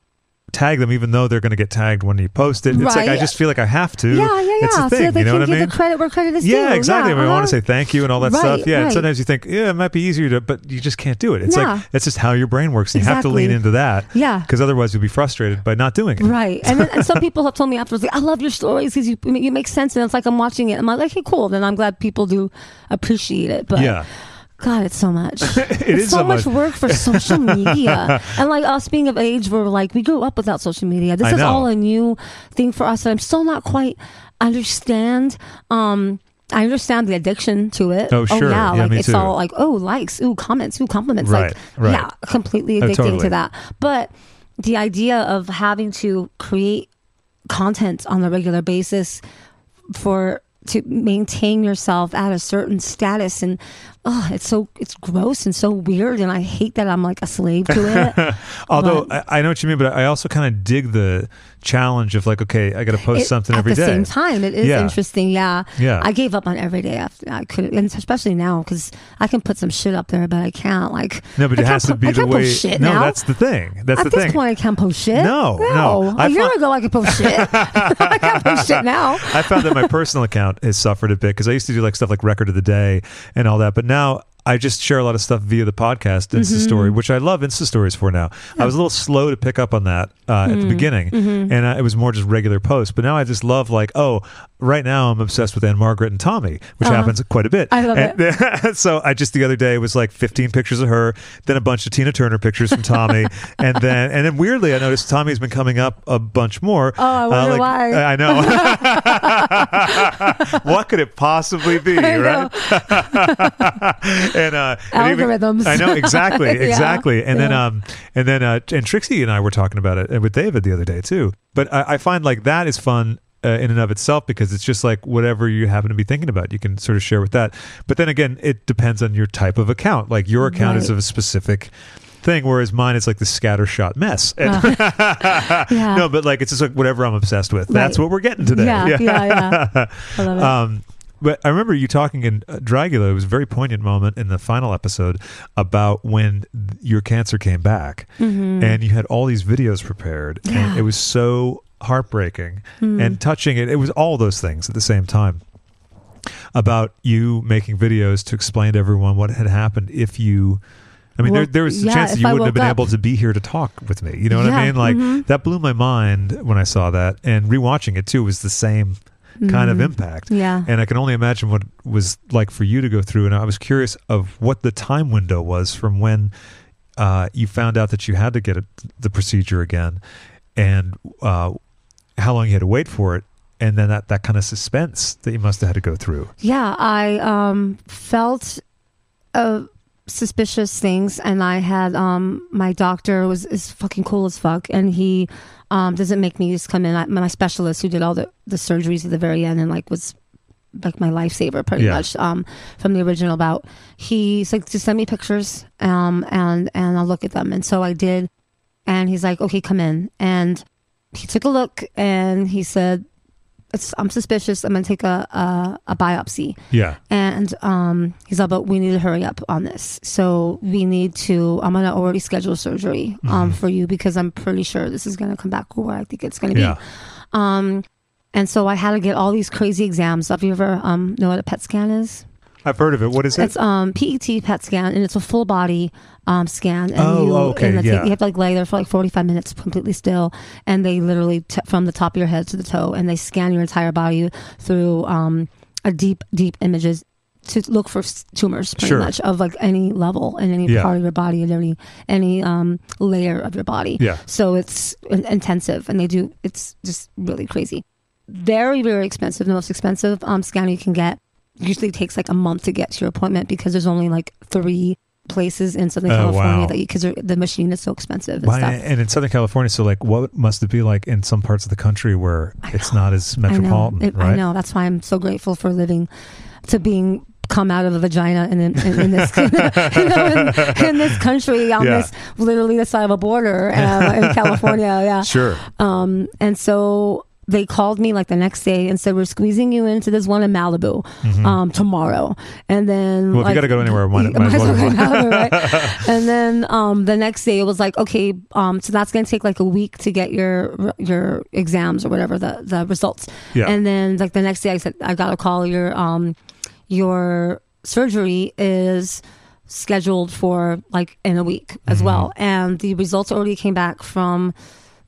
tag them, even though they're going to get tagged when you post it. It's like I just feel like I have to. Yeah, yeah, yeah. It's a so thing. they you know can what I give mean? the credit where credit is due. Yeah, exactly. I, mean, I want to uh-huh. say thank you and all that Right, stuff. Yeah, and right. sometimes you think, yeah, it might be easier to, but you just can't do it. It's Yeah. like that's just how your brain works. And You have to lean into that. Yeah. because otherwise you'll be frustrated by not doing it. Right, and then, and some people have told me afterwards, like, "I love your stories because you you make sense," and it's like I'm watching it. I'm like, "Okay, cool." Then I'm glad people do appreciate it. But Yeah. God, it's so much. [laughs] It it's is so, so much much. work for social [laughs] media. and like us being of age, we're like we grew up without social media. This I is know. all a new thing for us, and I'm still not quite understand. Um, I understand the addiction to it. Oh, sure. yeah, Yeah, like it's too. all like oh likes, ooh comments, ooh compliments. Right, like right. yeah, completely Oh, addicting totally. to that. But the idea of having to create content on a regular basis for to maintain yourself at a certain status and oh it's so it's gross and so weird and i hate that i'm like a slave to it [laughs] Although But- I, I know what you mean, but I also kind of dig the challenge of like, okay, I got to post It- something every day. at the day. same time it is Yeah. interesting yeah Yeah. i gave up on every day after i could and especially now because i can put some shit up there but i can't like No, but I it has to be I the can't way. post shit no, now. that's the thing. That's at the this point, I can't post shit. No, no. A I year fi- ago, I could post shit. [laughs] I can't post shit now. I found that my personal account has suffered a bit because I used to do like stuff like record of the day and all that, but now now, I just share a lot of stuff via the podcast Insta Story, Mm-hmm. which I love Insta Stories for now. I was a little slow to pick up on that uh, Mm-hmm. at the beginning, and uh, it was more just regular posts. But now I just love like, oh, right now I'm obsessed with Ann-Margret and Tommy, which Uh-huh. happens quite a bit. I love and, [laughs] so I just the other day was like 15 pictures of her, then a bunch of Tina Turner pictures from Tommy, [laughs] and then and then weirdly I noticed Tommy's been coming up a bunch more. Oh, I wonder why. I know. [laughs] what could it possibly be, I right? And uh, and even- Algorithms. I know exactly, [laughs] Yeah, exactly. And then yeah. um, and then uh, and Trixie and I were talking about it with David the other day too. But I, I find like that is fun. Uh, in and of itself, because it's just like whatever you happen to be thinking about, you can sort of share with that. But then again, it depends on your type of account. Like your account is of a specific thing, whereas mine is like the scattershot mess. And- [laughs] Yeah. no, but like it's just like whatever I'm obsessed with. That's what we're getting today. Yeah, yeah, yeah. [laughs] I love it. Um, but I remember you talking in uh, Dragula. It was a very poignant moment in the final episode about when your cancer came back, and you had all these videos prepared, and Mm-hmm. It was so heartbreaking Mm. and touching. It it was all those things at the same time about you making videos to explain to everyone what had happened if you. I mean, Well, there, there was a yeah, chance that you I wouldn't have been up. able to be here to talk with me. You know what I mean? Like mhm. that blew my mind when I saw that, and rewatching it too was the same kind of impact. Mm-hmm. Yeah. And I can only imagine what it was like for you to go through. And I was curious of what the time window was from when uh, you found out that you had to get it, the procedure again, and uh, how long you had to wait for it, and then that, that kind of suspense that you must have had to go through. Yeah, I um, felt uh, suspicious things, and I had um, my doctor was is fucking cool as fuck, and he um, doesn't make me just come in. I, my specialist who did all the the surgeries at the very end and like was like my lifesaver pretty Yeah. much um, from the original bout. He's like, just send me pictures um, and and I'll look at them, and so I did. And he's like, okay, come in, and he took a look and he said, it's, I'm suspicious. I'm gonna take a a, a biopsy. Yeah. And um, he's like, but we need to hurry up on this. So we need to. I'm gonna already schedule surgery um, Mm-hmm. for you because I'm pretty sure this is gonna come back where I think it's gonna be. Yeah. Um, and so I had to get all these crazy exams. Have you ever um know what a PET scan is? I've heard of it. What is it? It's um PET PET scan, and it's a full body um scan. And Oh, you, okay, and yeah. you have to like lay there for like forty five minutes completely still, and they literally t- from the top of your head to the toe, and they scan your entire body through um a deep deep images to look for tumors pretty Sure. much of like any level in any Yeah. part of your body and any any um layer of your body. Yeah. So it's intensive, and they do. It's just really crazy. Very very expensive. The most expensive um scan you can get usually takes like a month to get to your appointment because there's only like three places in Southern Oh, California wow. that you because the machine is so expensive and Why- stuff. and in Southern California, so like, what must it be like in some parts of the country where it's not as metropolitan, I know. It- right? I know. That's why I'm so grateful for living to being come out of a vagina in, in, in this [laughs] you know, in, in this country on Yeah. this literally the side of a border uh, in California. Yeah. [laughs] Sure. Um, and so they called me like the next day and said we're squeezing you into this one in Malibu um, tomorrow. And then Mm-hmm. Well, if you gotta go anywhere, might- [laughs] might as well Malibu, right? and then um, the next day it was like okay, um, so that's gonna take like a week to get your your exams or whatever the the results. Yeah. And then like the next day I said I got a call your um your surgery is scheduled for like in a week as Mm-hmm. well and the results already came back from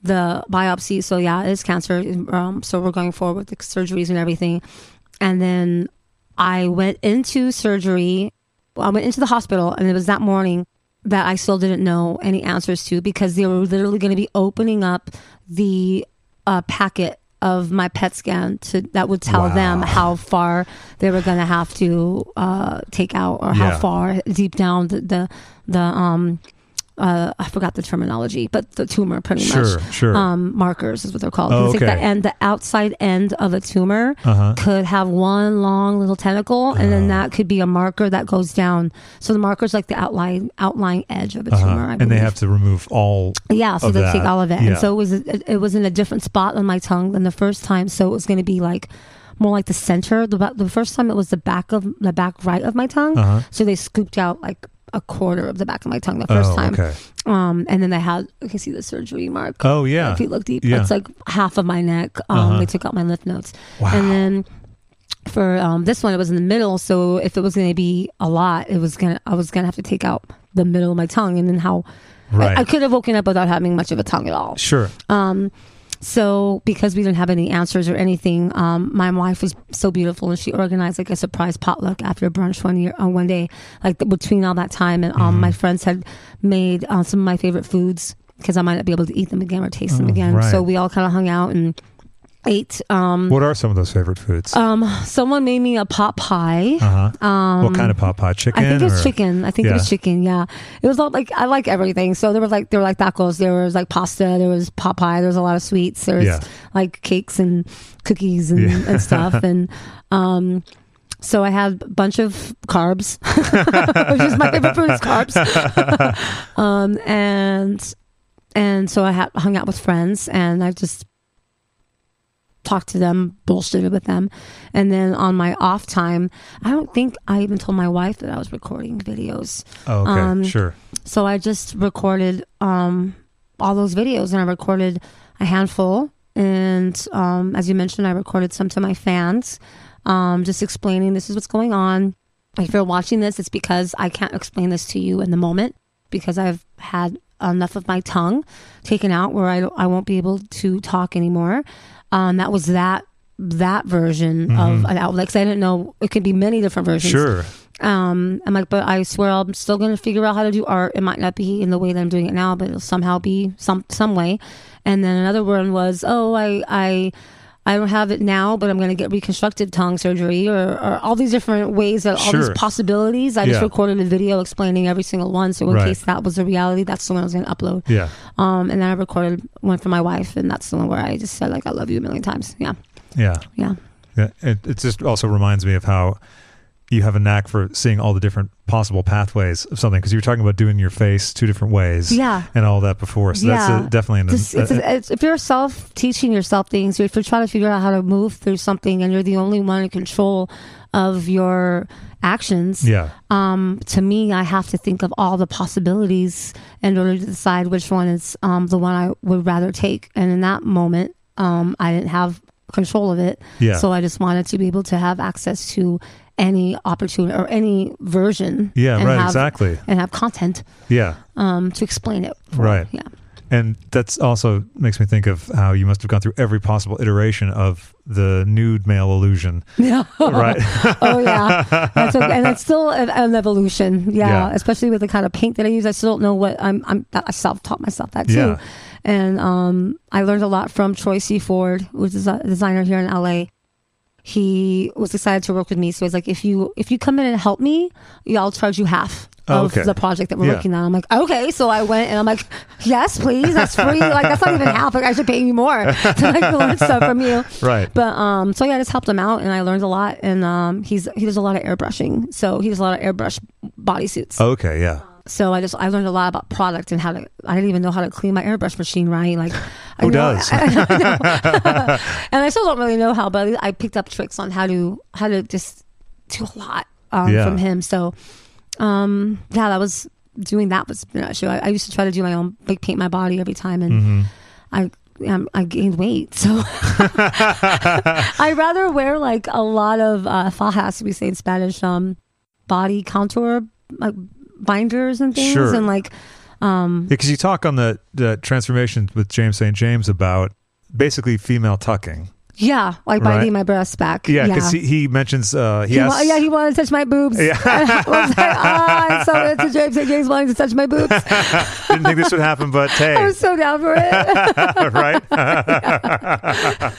the biopsy. So yeah it is cancer um, so we're going forward with the surgeries and everything. And then i went into surgery i went into the hospital and it was that morning that i still didn't know any answers to because they were literally going to be opening up the uh, packet of my PET scan to that would tell them how far they were going to have to uh, take out or Yeah. how far deep down the the, the um uh, I forgot the terminology, but the tumor pretty Sure, much. sure. Um, markers is what they're called. Oh, It's like okay. the the outside end of a tumor Uh-huh. could have one long little tentacle, and then that could be a marker that goes down. So the marker's like the outline outline edge of a Uh-huh. tumor. I And they have to remove all. Yeah, so they that. take all of it, Yeah. and so it was it, it was in a different spot on my tongue than the first time. So it was going to be like more like the center. The the first time it was the back of the back right of my tongue. Uh-huh. So they scooped out like a quarter of the back of my tongue the first oh, time. okay. Um, and then they had you can see the surgery mark. Oh, yeah. if you look deep, Yeah. it's like half of my neck. Um, Uh-huh. they took out my lymph nodes, Wow. and then. For um, this one, it was in the middle. So if it was going to be a lot, it was gonna I was gonna have to take out the middle of my tongue, and then how Right. I, I could have woken up without having much of a tongue at all. Sure. Um, so because we didn't have any answers or anything, um, my wife was so beautiful and she organized like a surprise potluck after brunch one year, uh, one day, like the, between all that time, and um, Mm-hmm. my friends had made uh, some of my favorite foods because I might not be able to eat them again or taste them Oh, again. right. So we all kind of hung out and ate. Um, What are some of those favorite foods? um, someone made me a pot pie. Uh huh. Um, what kind of pot pie? Chicken? I think it was or- chicken. I think it was chicken. Yeah, it was all like I like everything. So there was like there were like tacos. There was like pasta. There was pot pie. There was a lot of sweets. There was Yeah. like cakes and cookies and, Yeah. and stuff. [laughs] And um, so I had a bunch of carbs, [laughs] which is my favorite food is carbs. [laughs] um, and and so I had hung out with friends, and I just talked to them, bullshitted with them. And then on my off time, I don't think I even told my wife that I was recording videos. Oh, okay. um, sure. So I just recorded um, all those videos and I recorded a handful. And um, as you mentioned, I recorded some to my fans, um, just explaining this is what's going on. If you're watching this, it's because I can't explain this to you in the moment because I've had enough of my tongue taken out where I, I won't be able to talk anymore. Um, that was that that version of an outlet. Cause I didn't know it could be many different versions. Sure. Um, I'm like, but I swear I'm still going to figure out how to do art. It might not be in the way that I'm doing it now, but it'll somehow be some some way. And then another one was, oh, I I I don't have it now, but I'm going to get reconstructive tongue surgery, or, or all these different ways that all Sure. these possibilities. I just recorded a video explaining every single one, so in Right. case that was a reality, that's the one I was going to upload. Yeah. Um, and then I recorded one for my wife, and that's the one where I just said like I love you a million times. Yeah, Yeah. yeah. Yeah, it, it just also reminds me of how you have a knack for seeing all the different possible pathways of something because you were talking about doing your face two different ways, Yeah. and all that before. So Yeah. that's a, definitely an, Just, it's, a- it's, if you're self teaching yourself things, if you're trying to figure out how to move through something and you're the only one in control of your actions, yeah, um, to me, I have to think of all the possibilities in order to decide which one is um, the one I would rather take. And in that moment, um, I didn't have control of it. yeah, So I just wanted to be able to have access to any opportunity or any version. yeah, right, have, exactly, And have content yeah. um, to explain it. for. Right. Yeah. And that's also makes me think of how you must have gone through every possible iteration of the nude male illusion, Yeah. right? [laughs] oh yeah, That's okay. and it's still an, an evolution. Yeah, Yeah. especially with the kind of paint that I use. I still don't know what I'm. I'm I self taught myself that too, Yeah. and um, I learned a lot from Troy C. Ford, who's a designer here in LA. He was excited to work with me, so he's like, if you if you come in and help me, yeah, I'll charge you half. Of okay. the project that we're Yeah. working on, I'm like, okay. So I went and I'm like, yes, please, that's free. Like that's not even half. Like I should pay you more [laughs] to like learn stuff from you. right. But um, so yeah, I just helped him out, and I learned a lot. And um, he's he does a lot of airbrushing, so he does a lot of airbrush bodysuits. Okay, yeah. So I just I learned a lot about product and how to. I didn't even know how to clean my airbrush machine right. Like [laughs] I Who know- does? [laughs] I know. [laughs] and I still don't really know how, but I picked up tricks on how to how to just do a lot um, Yeah. from him. So um, yeah, that was doing that was an issue. I, I used to try to do my own like paint my body every time, and hmm I um, I gained weight, so I rather wear like a lot of uh, fajas, we say in Spanish, um, body contour like binders and things, Sure. and like um, because you talk on the, the transformation with James St. James about basically female tucking. Yeah, like Right. binding my breasts back. Yeah, because he, he mentions uh, he, He wa- yeah, he wanted to touch my boobs. Yeah. [laughs] I was like, ah, I'm so into James. James wanting to touch my boobs. [laughs] didn't think this would happen, but [laughs] hey, I was so down for it. right? yeah,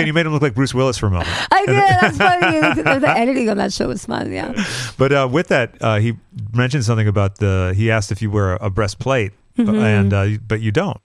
and you made him look like Bruce Willis for a moment. I did. That's funny. The, editing on that show was fun. Yeah. But uh, with that, uh, he mentioned something about the. He asked if you wear a breastplate, b- Mm-hmm. and uh, but you don't.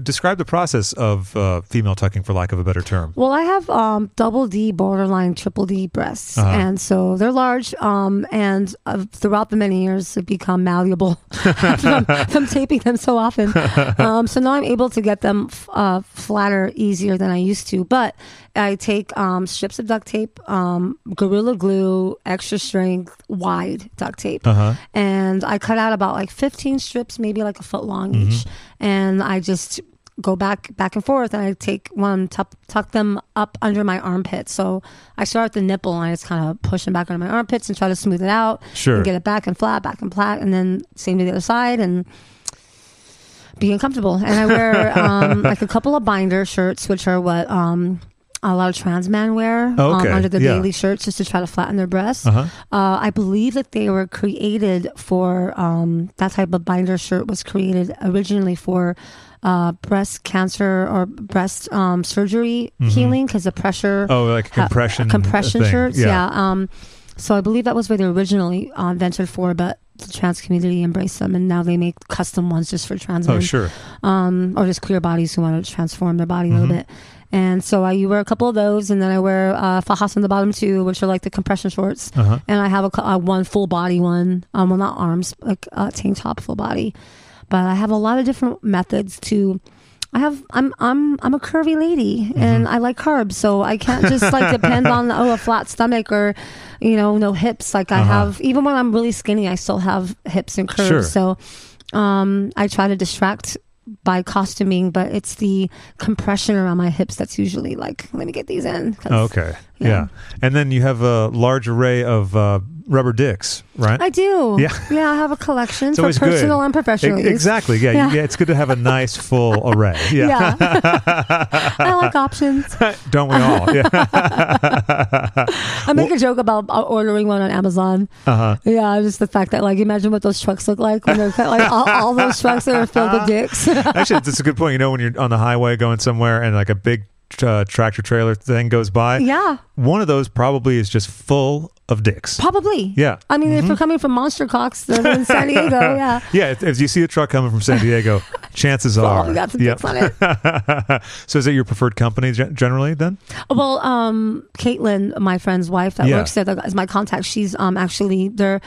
Describe the process of uh, female tucking, for lack of a better term. Well, I have um, double D, borderline triple D breasts, Uh-huh. and so they're large. Um, and uh, throughout the many years, have become malleable [laughs] from, from taping them so often. [laughs] Um, so now I'm able to get them f- uh, flatter easier than I used to. But I take um, strips of duct tape, um, gorilla glue, extra strength, wide duct tape, Uh huh. and I cut out about like 15 strips, maybe like a foot long Mm-hmm. each, and I just go back back and forth, and I take one tuck, tuck them up under my armpit. So I start at the nipple, and I just kind of push them back under my armpits and try to smooth it out, Sure. and get it back and flat, back and flat, and then same to the other side, and being comfortable. And I wear [laughs] um, like a couple of binder shirts, which are what um, a lot of trans men wear Oh, um, under the Yeah. daily shirts, just to try to flatten their breasts. Uh huh. Uh, I believe that they were created for um, that type of binder shirt was created originally for uh, breast cancer or breast um, surgery healing because the pressure Oh, like a ha- compression. compression thing. shirts. Yeah. Um, so I believe that was what they originally uh, invented for, but the trans community embraced them, and now they make custom ones just for trans men Oh, sure. um, or just queer bodies who want to transform their body a Mhm. little bit. And so I wear a couple of those, and then I wear uh, fajas on the bottom too, which are like the compression shorts. Uh huh. And I have a, co- uh, one full body one, um, well not arms, like uh, tank top full body. But I have a lot of different methods to. I have I'm I'm I'm a curvy lady and I like carbs, so I can't just like [laughs] depend on oh a flat stomach or you know no hips. Like I Uh-huh. have even when I'm really skinny, I still have hips and curves. Sure. So um, I try to distract by costuming, but it's the compression around my hips that's usually like let me get these in. Okay. Yeah. Yeah. And then you have a large array of uh, rubber dicks, right? I do. Yeah. [laughs] yeah. I have a collection for always good. personal and professional E- use. Exactly. Yeah. you- Yeah. yeah. It's good to have a nice full [laughs] array. Yeah. Yeah. [laughs] I like options. Don't we all? Yeah. I make a joke about uh, ordering one on Amazon. Uh huh. Yeah, just the fact that like imagine what those trucks look like when they're like all, all those trucks that are filled with dicks. Actually, that's a good point. You know, when you're on the highway going somewhere and like a big uh, tractor trailer thing goes by, yeah, one of those probably is just full of dicks. probably. Yeah. I mean, if we're coming from Monster Cocks, they're in San Diego. [laughs] Yeah. Yeah, if, if you see a truck coming from San Diego, [laughs] chances Oh, are. we got some Yep. pics on it. [laughs] so is it your preferred company generally then? Well, um, Caitlin, my friend's wife that Yeah. works there, that is my contact. She's um actually they're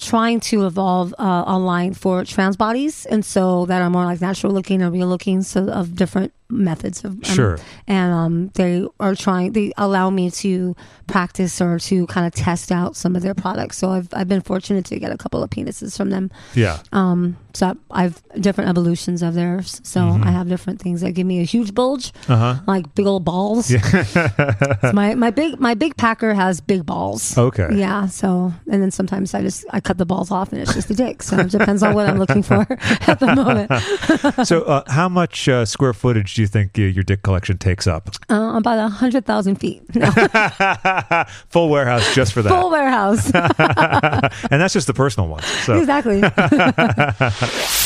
trying to evolve uh, online for trans bodies, and so that are more like natural looking and real looking, so of different methods of um, Sure. and um they are trying they allow me to practice or to kind of test out some of their products so i've i've been fortunate to get a couple of penises from them Yeah. um so i've different evolutions of theirs so Mm-hmm. i have different things that give me a huge bulge Uh huh. like big old balls. So my my big my big packer has big balls. Okay. Yeah. So and then sometimes I just I cut the balls off and it's just a dick. So it depends on what I'm looking for [laughs] at the moment. [laughs] so uh, how much uh, square footage do you think uh, your dick collection takes up? Uh, about a hundred thousand feet. No, [laughs] Full warehouse just for that. full warehouse. [laughs] and that's just the personal ones. So exactly. [laughs]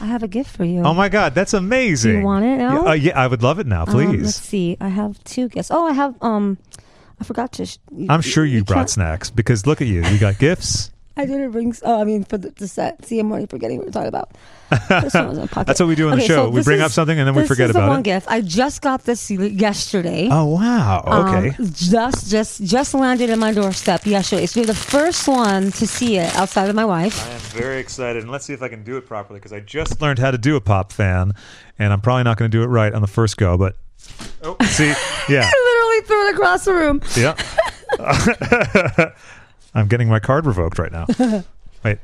I have a gift for you. Oh my God, that's amazing. Do you want it now? Yeah, uh, yeah, I would love it now, Um, let's see. I have two gifts. Oh, I have um. I forgot to. Sh- I'm sure you, brought can't- snacks because look at you. You got gifts. I didn't bring. Oh, I mean, for the, the set. See, I'm already forgetting what we're talking about. This one was in [laughs] my pocket. That's what we do on the show. so We this bring up something and then we forget is the about one it. gift. I just got this yesterday. Oh wow. Okay. Um, just, just, just landed in my doorstep yesterday. So you're the first one to see it outside of my wife. I am very excited, and let's see if I can do it properly because I just learned how to do a pop fan, and I'm probably not going to do it right on the first go. But oh, see, [laughs] yeah, I literally threw it across the room. yeah. [laughs] I'm getting my card revoked right now. [laughs] Wait,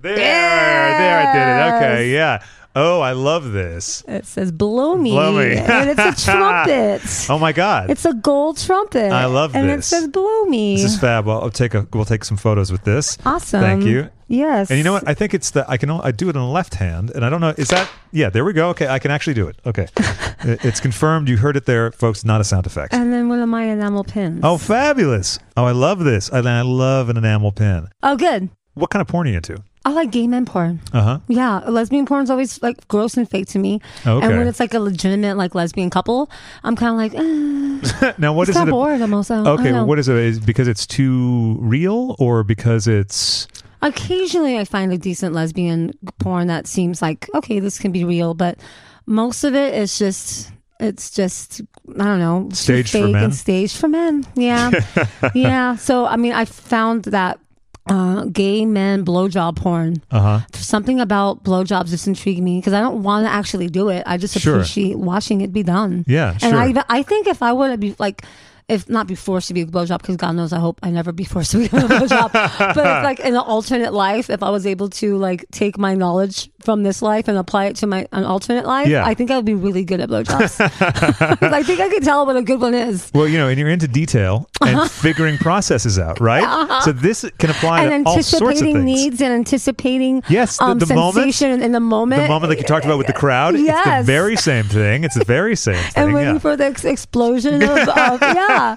there, there, I did it. Okay, yeah. Oh, I love this. It says "Blow me," Blow me. and it's a [laughs] trumpet. Oh my God, It's a gold trumpet. I love and this. And it says "Blow me." this is fab. Well, I'll take a. We'll take some photos with this. awesome. Thank you. Yes. And you know what? I think it's the I can only, I do it on the left hand, and I don't know. Is that yeah? There we go. Okay, I can actually do it. Okay, [laughs] it's confirmed. You heard it there, folks. Not a sound effect. And then one of my enamel pins. Oh, fabulous! Oh, I love this. I, I love an enamel pin. Oh, good. What kind of porn are you into? I like gay men porn. Uh huh. Yeah, lesbian porn's always like gross and fake to me. Okay. And when it's like a legitimate like lesbian couple, I'm kind of like, eh, [laughs] now, what it's is it? bored almost. I don't- I Okay, don't what is it? Is it because it's too real, or because it's Occasionally, I find a decent lesbian porn that seems like okay, this can be real, but most of it is just. It's just I don't know, Staged for fake men? and staged for men. Yeah, [laughs] yeah. So I mean, I found that uh, gay men blowjob porn. uh huh? Something about blowjobs just intrigued me because I don't want to actually do it. I just Sure. appreciate watching it be done. Yeah, and sure. I even- I think if I were to be like. If not be forced to be a blowjob, because God knows I hope I never be forced to be a blowjob. but if, like in an alternate life, if I was able to like take my knowledge from this life and apply it to my an alternate life, Yeah. I think I would be really good at blowjobs. [laughs] I think I could tell what a good one is. Well, you know, and you're into detail and figuring processes out, right? So this can apply Uh-huh. and to all sorts of anticipating things. needs and anticipating Yes, the- um, the moment- in the moment. the moment like you talked about with the crowd, it's the Yes. very same thing. It's the very same [laughs] thing. and waiting yeah. for the ex- explosion of, [laughs] of yeah.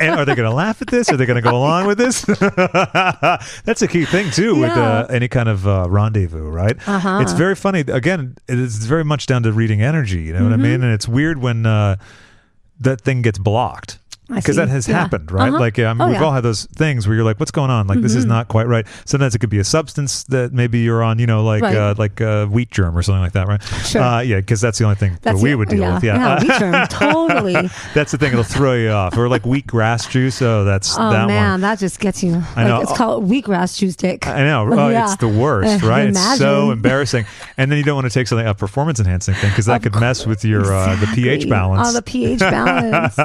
and are they going to laugh at this? Are they going to go along with this? That's a key thing too with uh, any kind of uh, rendezvous, right? Uh-huh. It's very funny. Again, it's very much down to reading energy. You know Mm-hmm. what I mean? And it's weird when uh, that thing gets blocked. Because that has Yeah. happened, right? Uh-huh. Like, I mean, Oh, we've yeah. Mm-hmm. all had those things where you're like, "What's going on? Like, this is not quite right." Sometimes it could be a substance that maybe you're on, you know, like Right. uh, like uh, wheat germ or something like that, right? Sure. Uh, yeah, because that's the only thing that we would deal yeah. with. Yeah, wheat germ, [laughs] totally. that's the thing; it'll throw you off. Or like wheatgrass juice. Oh, that's Oh that man, one. that just gets you. I Like, know. It's called wheatgrass juice dick. I know. [laughs] Oh, Yeah. It's the worst, [laughs] right? It's so embarrassing. And then you don't want to take something a performance enhancing thing because that Of could mess with your uh, the pH balance. Oh, the pH balance.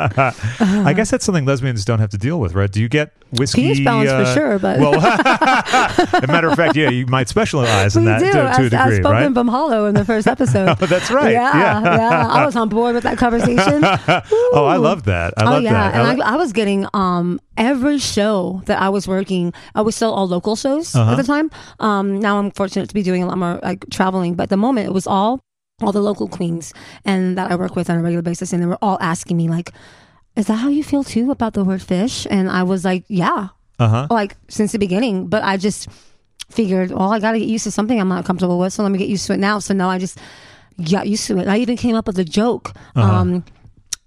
I guess that's something lesbians don't have to deal with, right? Do you get whiskey? pH balance for uh, sure, but well, [laughs] [laughs] as a matter of fact, yeah, you might specialize in we that do. to, to a degree, spoken right? from Hollow in the first [laughs] episode. Oh, that's right. Yeah, Yeah. yeah. I was on board with that conversation. oh, I love that. I oh love yeah, that. I and I, I was getting um every show that I was working. I was still all local shows Uh-huh. at the time. Um, now I'm fortunate to be doing a lot more like traveling, but at the moment it was all all the local queens and that I work with on a regular basis, and they were all asking me like, "Is that how you feel too about the word fish?" And I was like, "Yeah, uh-huh. like since the beginning." But I just figured, well, I got to get used to something I'm not comfortable with, so let me get used to it now. So now I just got used to it. I even came up with a joke Uh-huh. um,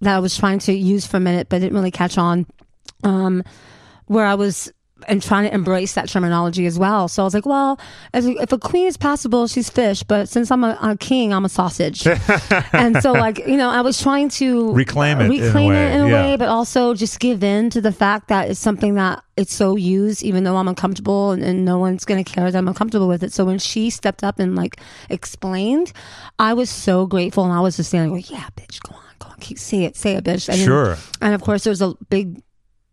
that I was trying to use for a minute, but didn't really catch on. Um, where I was and trying to embrace that terminology as well. So I was like, well, if, if a queen is passable, she's fish, but since I'm a, a king, I'm a sausage. [laughs] and so, like, you know, I was trying to Reclaim it in a reclaim way, it in a yeah. way, but also just give in to the fact that it's something that it's so used, even though I'm uncomfortable and, and no one's going to care that I'm uncomfortable with it. So when she stepped up and like explained, I was so grateful. And I was just standing like, yeah, bitch, go on, go on, keep, say it, say it, bitch. And then- Sure. and of course, there was a big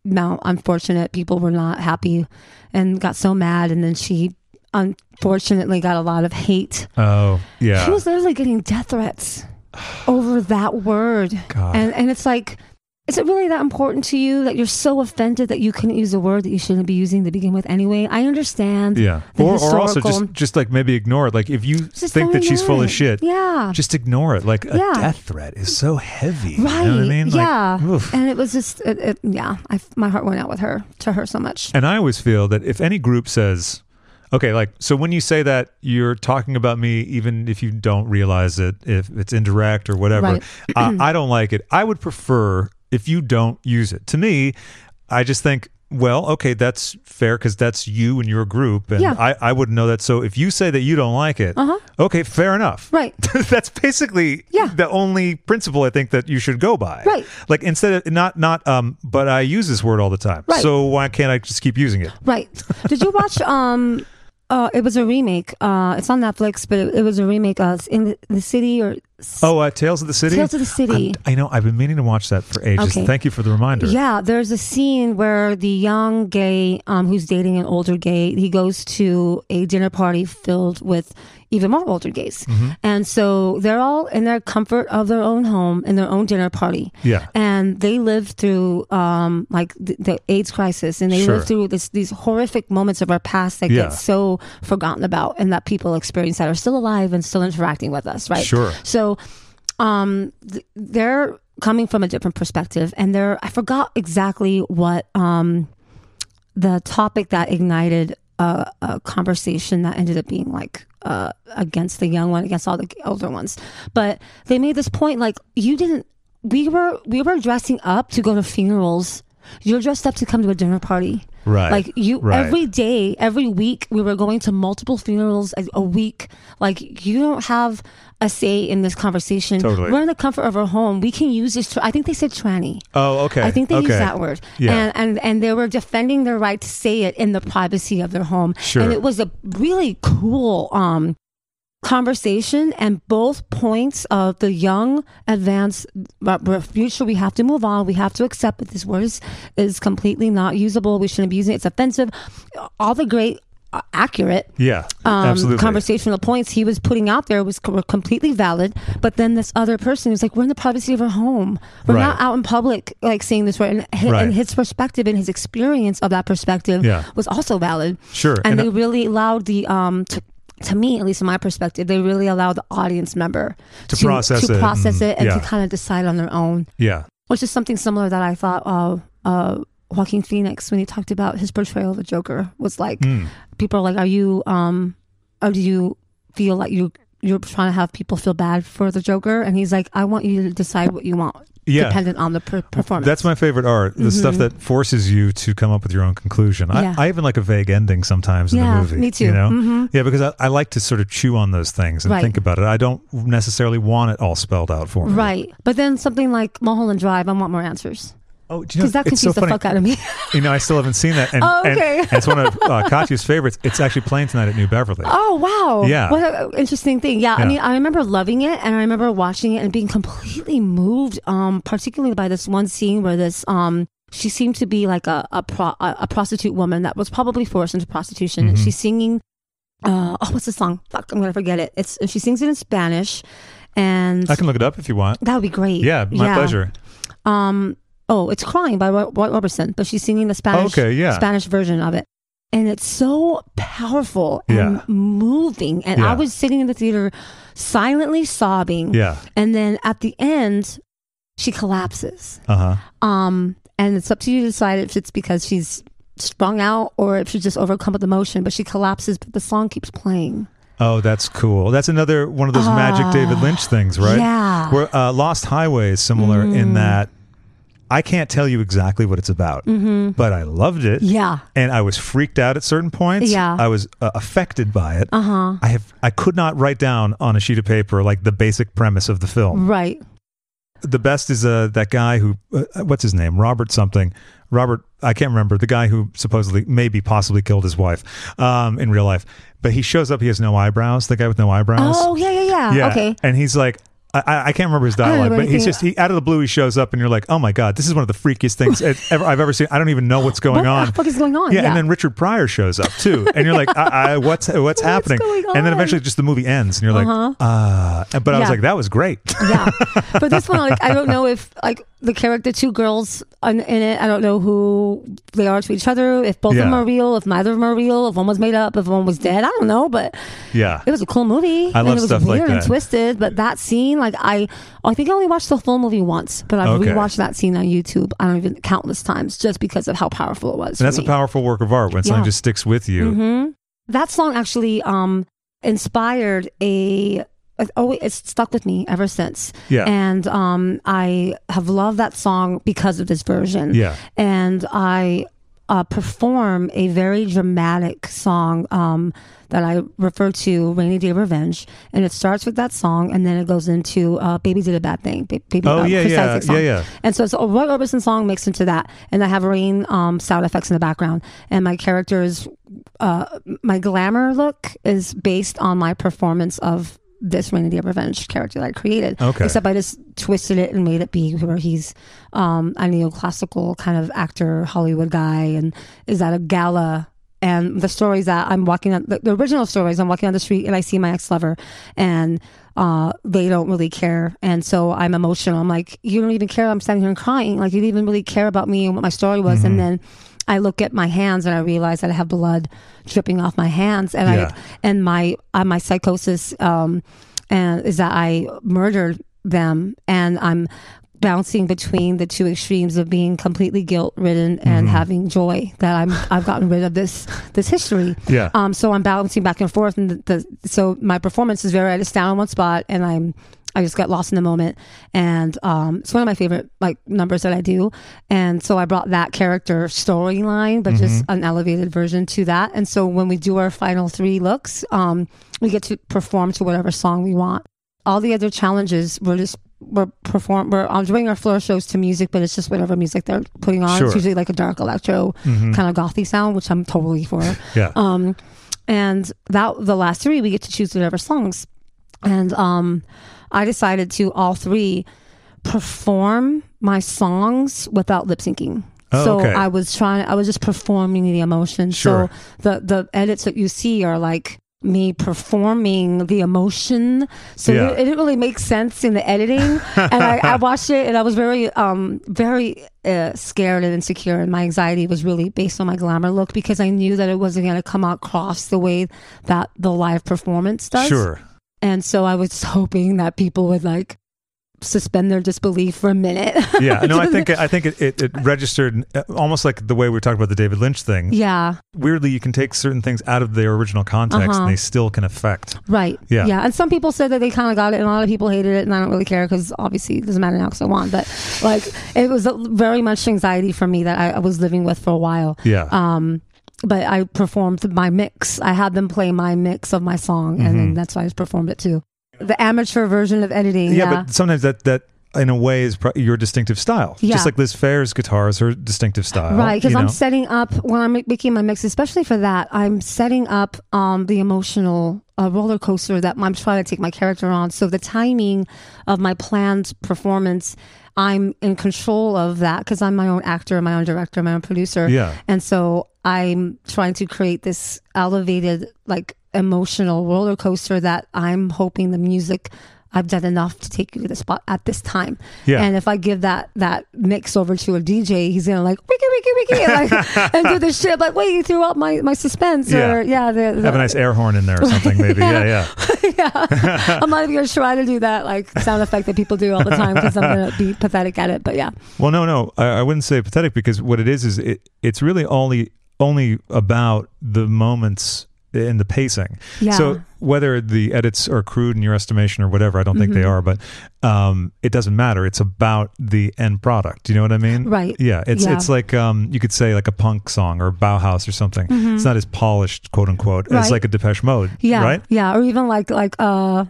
amount unfortunate people were not happy and got so mad. And then she unfortunately got a lot of hate. Oh, yeah. She was literally getting death threats over that word. God. And and it's like, is it really that important to you that you're so offended that you couldn't use a word that you shouldn't be using to begin with anyway? I understand. yeah. Or, or also just just like maybe ignore it. Like if you think that she's full of shit, Yeah. just ignore it. Like a Yeah. death threat is so heavy. Right. You know what I mean? Like, yeah. oof. and it was just, it, it, yeah, I, my heart went out with her, to her so much. And I always feel that if any group says, okay, like, so when you say that, you're talking about me, even if you don't realize it, if it's indirect or whatever, Right. I, [clears throat] I don't like it. I would prefer if you don't use it. To me, I just think, well, okay, that's fair because that's you and your group. And Yeah. I, I wouldn't know that. So if you say that you don't like it, Uh-huh. okay, fair enough. Right. [laughs] that's basically Yeah. the only principle I think that you should go by. Right. Like instead of not not um, but I use this word all the time. Right. So why can't I just keep using it? Right. Did you watch? [laughs] um uh, it was a remake. Uh, it's on Netflix, but it, it was a remake of In the, the City or Oh, uh, Tales of the City. Tales of the City. I'm- i know. I've been meaning to watch that for ages. Okay. Thank you for the reminder. Yeah, there's a scene where the young gay um, who's dating an older gay, he goes to a dinner party filled with even more older gays. Mm-hmm. And so they're all in their comfort of their own home in their own dinner party. Yeah. And they live through um, like the, the AIDS crisis and they Sure. live through this, these horrific moments of our past that Yeah. get so forgotten about and that people experience that are still alive and still interacting with us, right? Sure. So um th- they're coming from a different perspective and they're i forgot exactly what um the topic that ignited a, a conversation that ended up being like uh against the young one against all the older ones but they made this point like you didn't we were we were dressing up to go to funerals you're dressed up to come to a dinner party Right. like you Right. every day every week we were going to multiple funerals a, a week like you don't have a say in this conversation Totally. we're in the comfort of our home we can use this tr- i think they said tranny Oh, okay. I think they okay. used that word. Yeah. And, and and they were defending their right to say it in the privacy of their home. Sure. And it was a really cool um conversation and both points of the young advanced uh, we're future we have to move on we have to accept that this word is, is completely not usable we shouldn't be using it it's offensive all the great uh, accurate Yeah. um, absolutely. conversational points he was putting out there was were completely valid. But then this other person was like, "We're in the privacy of our home. We're Right. not out in public, like saying this word." And, hi- Right. and his perspective and his experience of that perspective Yeah. was also valid. Sure. and, And they I- really allowed the um. To, to me, at least in my perspective, they really allowed the audience member To process to it process and- it, and yeah. to kind of decide on their own Yeah. which is something similar that I thought uh, uh, Joaquin Phoenix when he talked about his portrayal of the Joker was like. Mm. People are like, "Are you um, or do you feel like you you're trying to have people feel bad for the Joker?" And he's like, "I want you to decide what you want, Yeah. dependent on the per- performance." That's my favorite art. The stuff that forces you to come up with your own conclusion. Mm-hmm. Yeah. I, I even like a vague ending sometimes in Yeah, the movie. me too. You know? Mhm. Yeah, because I, I like to sort of chew on those things and Right. think about it. I don't necessarily want it all spelled out for me. right. But then something like Mulholland Drive, I want more answers. Oh, do you know, Because that it's so confused the funny. fuck out of me. [laughs] You know, I still haven't seen that. And, Oh, okay. and it's one of uh, [laughs] Katya's favorites. It's actually playing tonight at New Beverly. Oh wow! Yeah. what an interesting thing. Yeah, Yeah. I mean, I remember loving it, and I remember watching it and being completely moved, um, particularly by this one scene where this um. She seemed to be like a a, pro, a, a prostitute woman that was probably forced into prostitution. Mm-hmm. And she's singing, uh, oh, what's the song? Fuck, I'm gonna forget it. It's and she sings it in Spanish, and I can look it up if you want. that would be great. Yeah, my pleasure. Um, oh, it's "Crying" by Roy Orbison, but she's singing the Spanish Okay, yeah. Spanish version of it, and it's so powerful and Yeah. moving. And Yeah. I was sitting in the theater, silently sobbing. Yeah. And then at the end, she collapses. Uh huh. Um, and it's up to you to decide if it's because she's sprung out or if she's just overcome with emotion. But she collapses, but the song keeps playing. Oh, that's cool. That's another one of those magic David Lynch things, right? yeah. Where uh, Lost Highway is similar in that I can't tell you exactly what it's about, but I loved it. Yeah. And I was freaked out at certain points. Yeah. I was uh, affected by it. Uh huh. I have I could not write down on a sheet of paper like the basic premise of the film. Right. The best is uh, that guy who uh, what's his name? Robert something. Robert I can't remember. The guy who supposedly maybe possibly killed his wife um, in real life. But he shows up he has no eyebrows. The guy with no eyebrows. Oh yeah, yeah, yeah. Yeah. Okay. And he's like, I- I, can't remember his dialogue, but he's just he, out of the blue. He shows up, and you're like, "Oh my god, this is one of the freakiest things ever, I've ever seen." I don't even know what's going what on. the fuck is going on? Yeah, and then Richard Pryor shows up too, and you're like, I, I, "What's what's [laughs] happening?" going And then eventually, just the movie ends, and you're like, Uh-huh. "Ah!" but I was like, "That was great." yeah but this [laughs] one like i don't know if like the character two girls in, in it i don't know who they are to each other if both of them are real if neither of them are real if one was made up if one was dead i don't know but yeah, it was a cool movie I and love it was stuff like weird and twisted but that scene like i i think i only watched the full movie once but i've Okay. rewatched that scene on youtube i don't even countless times just because of how powerful it was and that's for a powerful work of art when something just sticks with you. Mhm. That song actually um, inspired a. Oh, it's stuck with me ever since. Yeah. And um, I have loved that song because of this version. Yeah. And I uh, perform a very dramatic song um, that I refer to "Rainy Day Revenge," and it starts with that song, and then it goes into uh, "Baby Did a Bad Thing." Ba- Baby, Oh, yeah, yeah, song. yeah, yeah. And so it's a Roy Orbison song mixed into that, and I have rain um, sound effects in the background. And my character's, uh, my glamour look is based on my performance of this Rainy Day Revenge character that I created. Okay. Except I just twisted it and made it be where he's um, a neoclassical kind of actor, Hollywood guy, and is at a gala. And the stories that I'm walking on, the, the original stories, I'm walking on the street and I see my ex lover, and uh, they don't really care. And so I'm emotional. I'm like, you don't even care. I'm standing here and crying. Like, you didn't even really care about me and what my story was. And then I look at my hands and I realize that I have blood dripping off my hands. And Yeah. I, and my, uh, my psychosis, um, and is that I murdered them and I'm bouncing between the two extremes of being completely guilt ridden Mm-hmm. and having joy that I'm I've gotten rid of this this history. Yeah. Um so I'm balancing back and forth and the, the so my performance is very I just stand on one spot and I'm I just get lost in the moment. And um it's one of my favorite like numbers that I do. And so I brought that character storyline but just Mm-hmm. an elevated version to that. And so when we do our final three looks um we get to perform to whatever song we want. All the other challenges we're just we're perform we're um, doing our floor shows to music but it's just whatever music they're putting on. Sure. it's usually like a dark electro kind of gothy sound which i'm totally for. [laughs] Yeah. um and that the last three we get to choose whatever songs. And um i decided to all three perform my songs without lip syncing Oh, so okay. i was trying i was just performing the emotion Sure. so the the edits that you see are like me performing the emotion so Yeah. it, didn't really make sense in the editing [laughs] and I, I watched it and i was very um very uh, scared and insecure and my anxiety was really based on my glamour look because i knew that it wasn't going to come across the way that the live performance does Sure. And so i was [laughs] hoping that people would like suspend their disbelief for a minute [laughs] Yeah. No, I think I think it, it, it registered uh, almost like the way we talked about the David Lynch thing. yeah Weirdly, you can take certain things out of their original context Uh-huh. and they still can affect. Right. Yeah. Yeah. And some people said that they kind of got it, and a lot of people hated it, and I don't really care because obviously it doesn't matter now because I want. But like, it was a- very much anxiety for me that I, I was living with for a while. Yeah. Um, but I performed my mix. I had them play my mix of my song, and then that's why I performed it too. The amateur version of editing. Mm-hmm. yeah, Yeah. but sometimes that that in a way is pro- your distinctive style. Yeah. Just like Liz Phair's guitar is her distinctive style. Right, because I'm know? setting up when I'm making my mix, especially for that. I'm setting up um, the emotional uh, roller coaster that I'm trying to take my character on. So the timing of my planned performance, I'm in control of that because I'm my own actor, my own director, my own producer. Yeah. and so I'm trying to create this elevated, like emotional roller coaster that I'm hoping the music. I've done enough to take you to the spot at this time. Yeah. And if I give that that mix over to a DJ, he's gonna like wiki wiki wiki and, like, [laughs] and do this shit. Like, wait, you threw out my my suspense or yeah, the, the, Have a nice air horn in there or something, [laughs] maybe. yeah, [laughs] yeah. I'm not even gonna try to do that like sound effect that people do all the time because I'm gonna be pathetic at it. But yeah, Well, no, no, I, I wouldn't say pathetic because what it is is it, it's really only only about the moments in the pacing. Yeah. So whether the edits are crude in your estimation or whatever, I don't think they Mm-hmm. are, but um, it doesn't matter. It's about the end product. Do you know what I mean? Right. Yeah. It's Yeah. it's like um, you could say like a punk song or Bauhaus or something. It's not as polished, quote unquote, as Mm-hmm. Like a Depeche Mode. yeah, Right. yeah, or even like like uh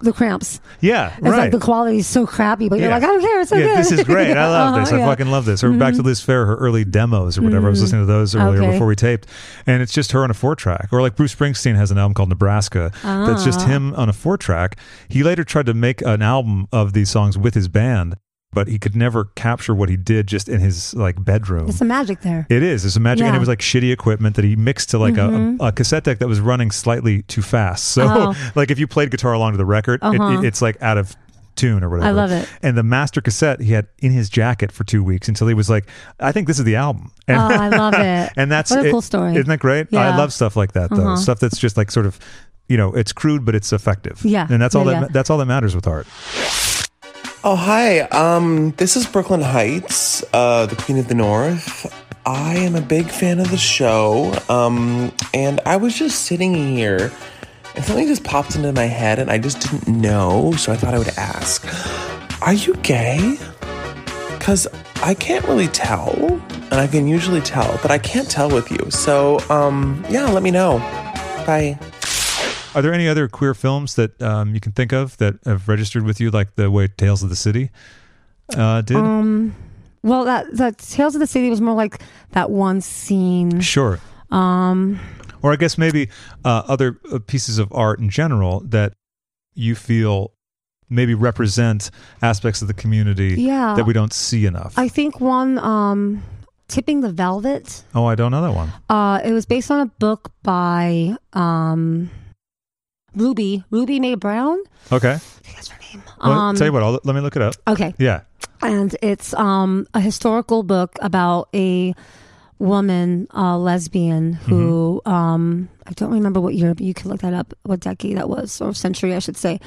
the cramps. Yeah. It's right. like the quality is so crappy, but you're like, I don't care, it's so yeah, good. this is great. I love [laughs] Uh-huh, this. I yeah. fucking love this. Or back to Liz Phair, her early demos or whatever. I was listening to those earlier Okay. before we taped, and it's just her on a four track. Or like Bruce Springsteen has an album called Nebraska that's Ah. just him on a four track. He later tried to make an album of these songs with his band, but he could never capture what he did just in his like bedroom. It's some magic there. It is. It's a magic, and Yeah. Mm-hmm. it was like shitty equipment that he mixed to like a, a, a cassette deck that was running slightly too fast. So, Oh. [laughs] like if you played guitar along to the record, Uh-huh. it, it's like out of tune or whatever. I love it. And the master cassette he had in his jacket for two weeks until he was like, "I think this is the album." And, Oh, I love [laughs] it. and that's What a it- cool story. Isn't that great? I love stuff like that though. Uh-huh. Stuff that's just like sort of. You know, it's crude, but it's effective. Yeah. and that's all Yeah, that yeah. that's all that matters with art. Oh, hi. Um, this is Brooklyn Heights, uh, the Queen of the North. I am a big fan of the show. Um, and I was just sitting here and something just popped into my head and I just didn't know, so I thought I would ask. Are you gay? Cuz I can't really tell, and I can usually tell, but I can't tell with you. So, um, yeah, let me know. Bye. Are there any other queer films that um, you can think of that have registered with you, like the way Tales of the City uh, did? Um, well, that that Tales of the City was more like that one scene. Sure. Um, Or I guess maybe uh, other uh, pieces of art in general that you feel maybe represent aspects of the community Yeah. that we don't see enough. I think one, um, Tipping the Velvet. oh, I don't know that one. Uh, it was based on a book by um, Ruby Ruby Mae Brown. Okay. I think that's her name. Well, Um, tell you what, I'll, let me look it up. Okay. Yeah. and it's um, a historical book about a woman, uh, lesbian, who um, I don't remember what year, but you can look that up, what decade that was, or century, I should say.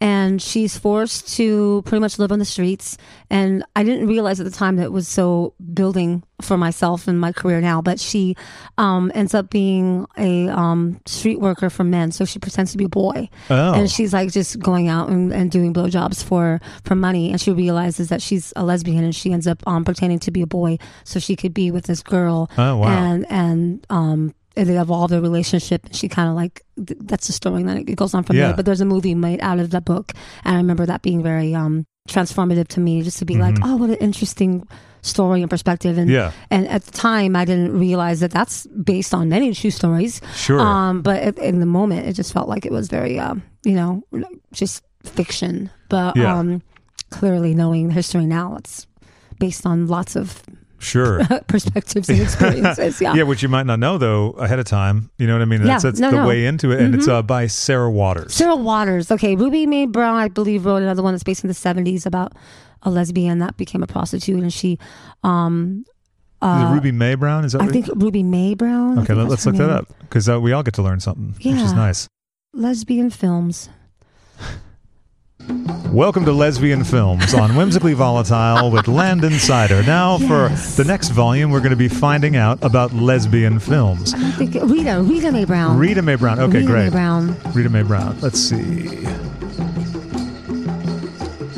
And she's forced to pretty much live on the streets. And I didn't realize at the time that it was so building for myself and my career now. But she um, ends up being a um, street worker for men, so she pretends to be a boy Oh. and she's like just going out and, and doing blowjobs for for money and she realizes that she's a lesbian and she ends up um, pretending to be a boy so she could be with this girl Oh, wow. and and um and they evolve their relationship and she kind of like th- that's the story and then it goes on from Yeah. there but there's a movie made out of that book and i remember that being very um transformative to me just to be like oh what an interesting story and perspective and Mm-hmm. Yeah. and at the time i didn't realize that that's based on many true stories Sure. um, but it, in the moment, it just felt like it was very, um, you know, just fiction. But Yeah. um, clearly, knowing the history now, it's based on lots of sure. [laughs] perspectives and experiences. [laughs] Yeah. Yeah, which you might not know though ahead of time. You know what I mean? Yeah, That's, that's no, the no. Mm-hmm. way into it, and it's uh, by Sarah Waters. Sarah Waters. Okay. Ruby Mae Brown, I believe, wrote another one that's based in the 70s about a lesbian that became a prostitute. And she, um, uh, Ruby May Brown? Is that I right? think Ruby Mae Brown. Okay, let, let's her look that up because uh, we all get to learn something, which is Yeah. nice. Lesbian films. Welcome to Lesbian Films on Whimsically Volatile with Landon Cider. Now, Yes. for the next volume, we're going to be finding out about lesbian films. I think Rita, Rita Mae Brown. Rita Mae Brown. Okay, Rita Mae great. Brown. Rita Mae Brown. Let's see.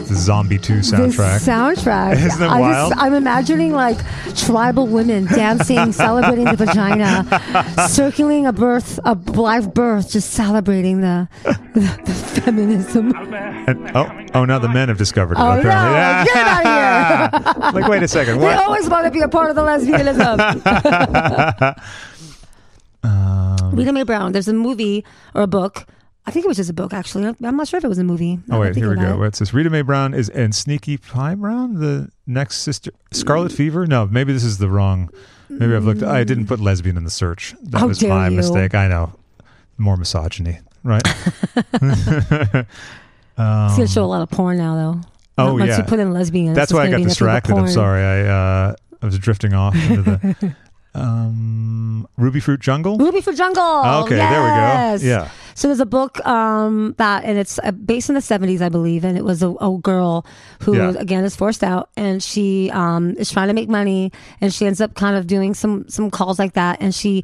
The Zombie 2 soundtrack. This soundtrack. Isn't that I wild? I'm imagining like tribal women dancing, [laughs] celebrating the vagina, circling a birth, a live birth, just celebrating the, the, the feminism. And- oh, oh, now the men have discovered it. Oh, apparently. no, get out of here. [laughs] like, wait a second. They always want to be a part of the lesbianism. Um, [laughs] Rita Mae Brown. There's a movie or a book. I think it was just a book, actually. I'm not sure if it was a movie. Oh wait, here we go. it. What's this? Rita Mae Brown is and Sneaky Pie Brown, the next sister. Scarlet Fever? No, maybe this is the wrong. Maybe I've looked. I didn't put lesbian in the search. That How was dare my you. mistake. I know. More misogyny, right? [laughs] [laughs] It's gonna show a lot of porn now, though. Oh, Once yeah. you put in lesbian, That's why I got be nothing but distracted. I'm sorry. I uh, I was drifting off into the [laughs] um, Rubyfruit Jungle. Ruby Fruit Jungle. okay, yes. there we go. Yeah. So there's a book um, that, and it's uh, based in the 70s, I believe, and it was a, a girl who, Yeah. again, is forced out, and she um, is trying to make money, and she ends up kind of doing some some calls like that, and she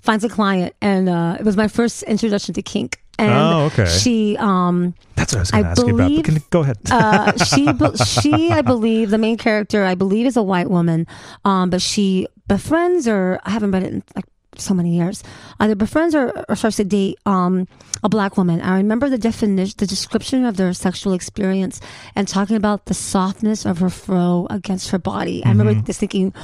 finds a client, and uh, it was my first introduction to kink. And Oh, okay. She um, That's what I was going to ask you about. But can, go ahead. uh, [laughs] she she I believe the main character I believe is a white woman, um, but she befriends or I haven't read it in like so many years. Either befriends or, or starts to date um, a black woman. I remember the definition, the description of their sexual experience, and talking about the softness of her fro against her body. I remember Mm-hmm. just thinking.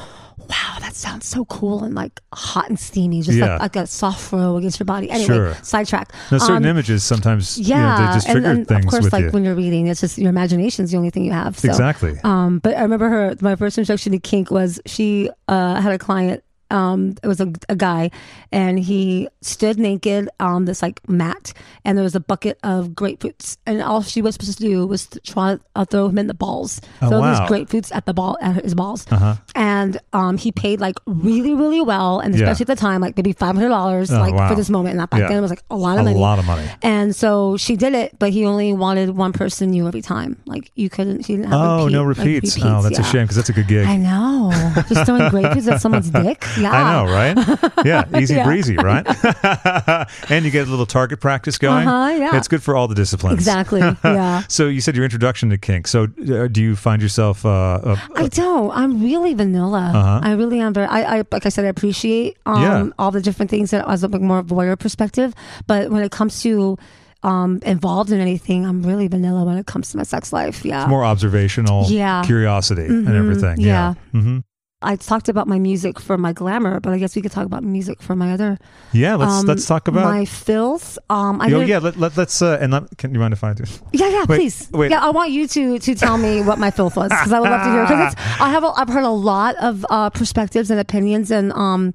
Wow, that sounds so cool and like hot and steamy, just Yeah. like, like a soft fro against your body. Anyway, Sure. sidetrack. Now, certain Um, images sometimes, you know, yeah, they just and, trigger and things of course, like you. when you're reading, it's just your imagination's the only thing you have. So, exactly. Um, but I remember her. My first introduction to kink was she uh, had a client. Um, it was a, a guy, and he stood naked on this like mat, and there was a bucket of grapefruits, and all she was supposed to do was to try to uh, throw him in the balls, Oh, throw wow. these grapefruits at the ball at his balls, Uh-huh. and um, he paid like really, really well, and Yeah. especially at the time, like maybe five hundred dollars, Oh, like wow. for this moment, and that back Yeah. then it was like a lot a of money. lot of money. And so she did it, but he only wanted one person new every time. Like you couldn't, she didn't have Oh, repeat, no like, repeats. oh, that's a shame because that's a good gig. I know. Just throwing [laughs] grapefruits at someone's dick. Yeah. I know, right? Yeah, [laughs] easy Yeah. breezy, right? [laughs] and you get a little target practice going. Uh-huh, yeah. It's good for all the disciplines. Exactly. [laughs] Yeah. So you said your introduction to kink. So uh, do you find yourself? Uh, uh, I don't. I'm really vanilla. Uh-huh. I really am very. I, I like I said, I appreciate um, Yeah. all the different things that as a more voyeur perspective. But when it comes to um, involved in anything, I'm really vanilla when it comes to my sex life. Yeah. more observational Yeah. curiosity and Mhm, everything. Yeah. hmm I talked about my music for my glamour, but I guess we could talk about music for my other. Yeah. Let's um, let's talk about. my filth. Um, I oh yeah. Let, let, let's uh, and let, can you mind if I do? Yeah, yeah, Wait, please. wait. Yeah, I want you to to tell me what my filth was because I would love to hear. Because I have a, I've heard a lot of uh, perspectives and opinions and um,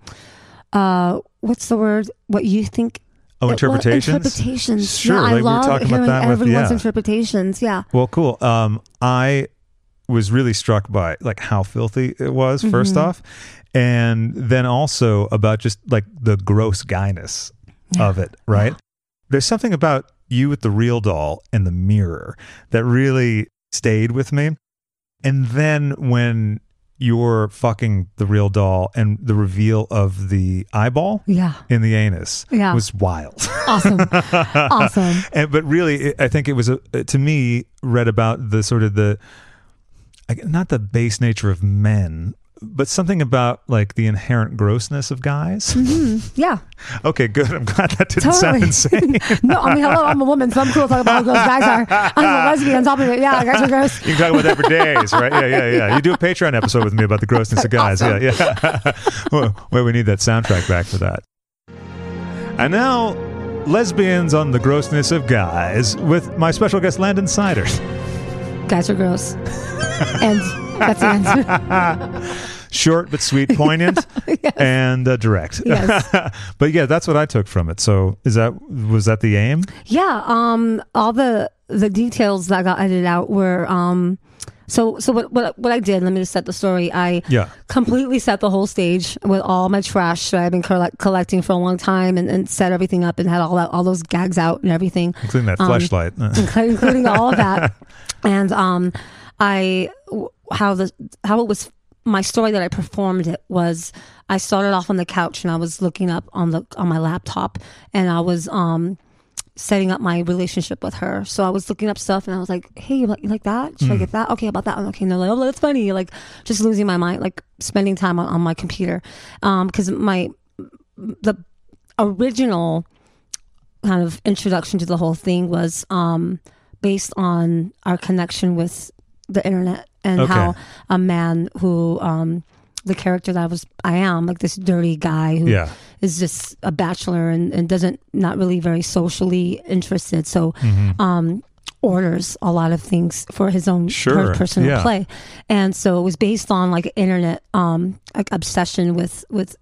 uh, what's the word? What you think? Oh, Well, interpretations. interpretations. Sure, Yeah, I like we were love talking about hearing that with- everyone's yeah. interpretations. Yeah. Well, cool. Um, I was really struck by like how filthy it was Mm-hmm. first off, and then also about just like the gross guyness of it. Right? There's something about you with the real doll and the mirror that really stayed with me. And then when you're fucking the real doll and the reveal of the eyeball Yeah. in the anus Yeah. was wild. Awesome. [laughs] awesome. and but really it, i think it was a, to me read about the sort of the not the base nature of men but something about like the inherent grossness of guys. Mm-hmm. Yeah. okay good. I'm glad that didn't sound insane. [laughs] No, I mean, hello, I'm a woman, so I'm cool talking about how gross guys are. I'm a lesbian on top of it. Yeah, guys are gross. you can talk about that for days right? Yeah yeah yeah. You do a patreon episode with me about the grossness of guys. Yeah yeah. [laughs] Well, well we need that soundtrack back for that. And now lesbians on the grossness of guys with my special guest landon cider Guys are gross. [laughs] and that's the answer. [laughs] short but sweet, poignant, [laughs] and uh, direct. Yes. but yeah, that's what I took from it. So is that was that the aim? Yeah, um, all the the details that got edited out were um, so so what what what I did. Let me just set the story. I Yeah. completely set the whole stage with all my trash that I've been collect- collecting for a long time, and, and set everything up and had all that all those gags out and everything, Including that Um, flashlight. including, including all of that. And um, I how the how it was my story that I performed it was I started off on the couch and I was looking up on the on my laptop and I was um setting up my relationship with her. So I was looking up stuff and I was like, "Hey, you like, you like that? Should I get that? Okay, about that one. Okay, no, like, oh, that's funny. Like just losing my mind, like spending time on, on my computer, Um, because my the original kind of introduction to the whole thing was um, based on our connection with the internet and Okay. how a man who um, the character that I was I am like this dirty guy who is Yeah. is just a bachelor and, and doesn't not really very socially interested so Mm-hmm. um, orders a lot of things for his own Sure, per- personal yeah. play and so it was based on like internet um like obsession with with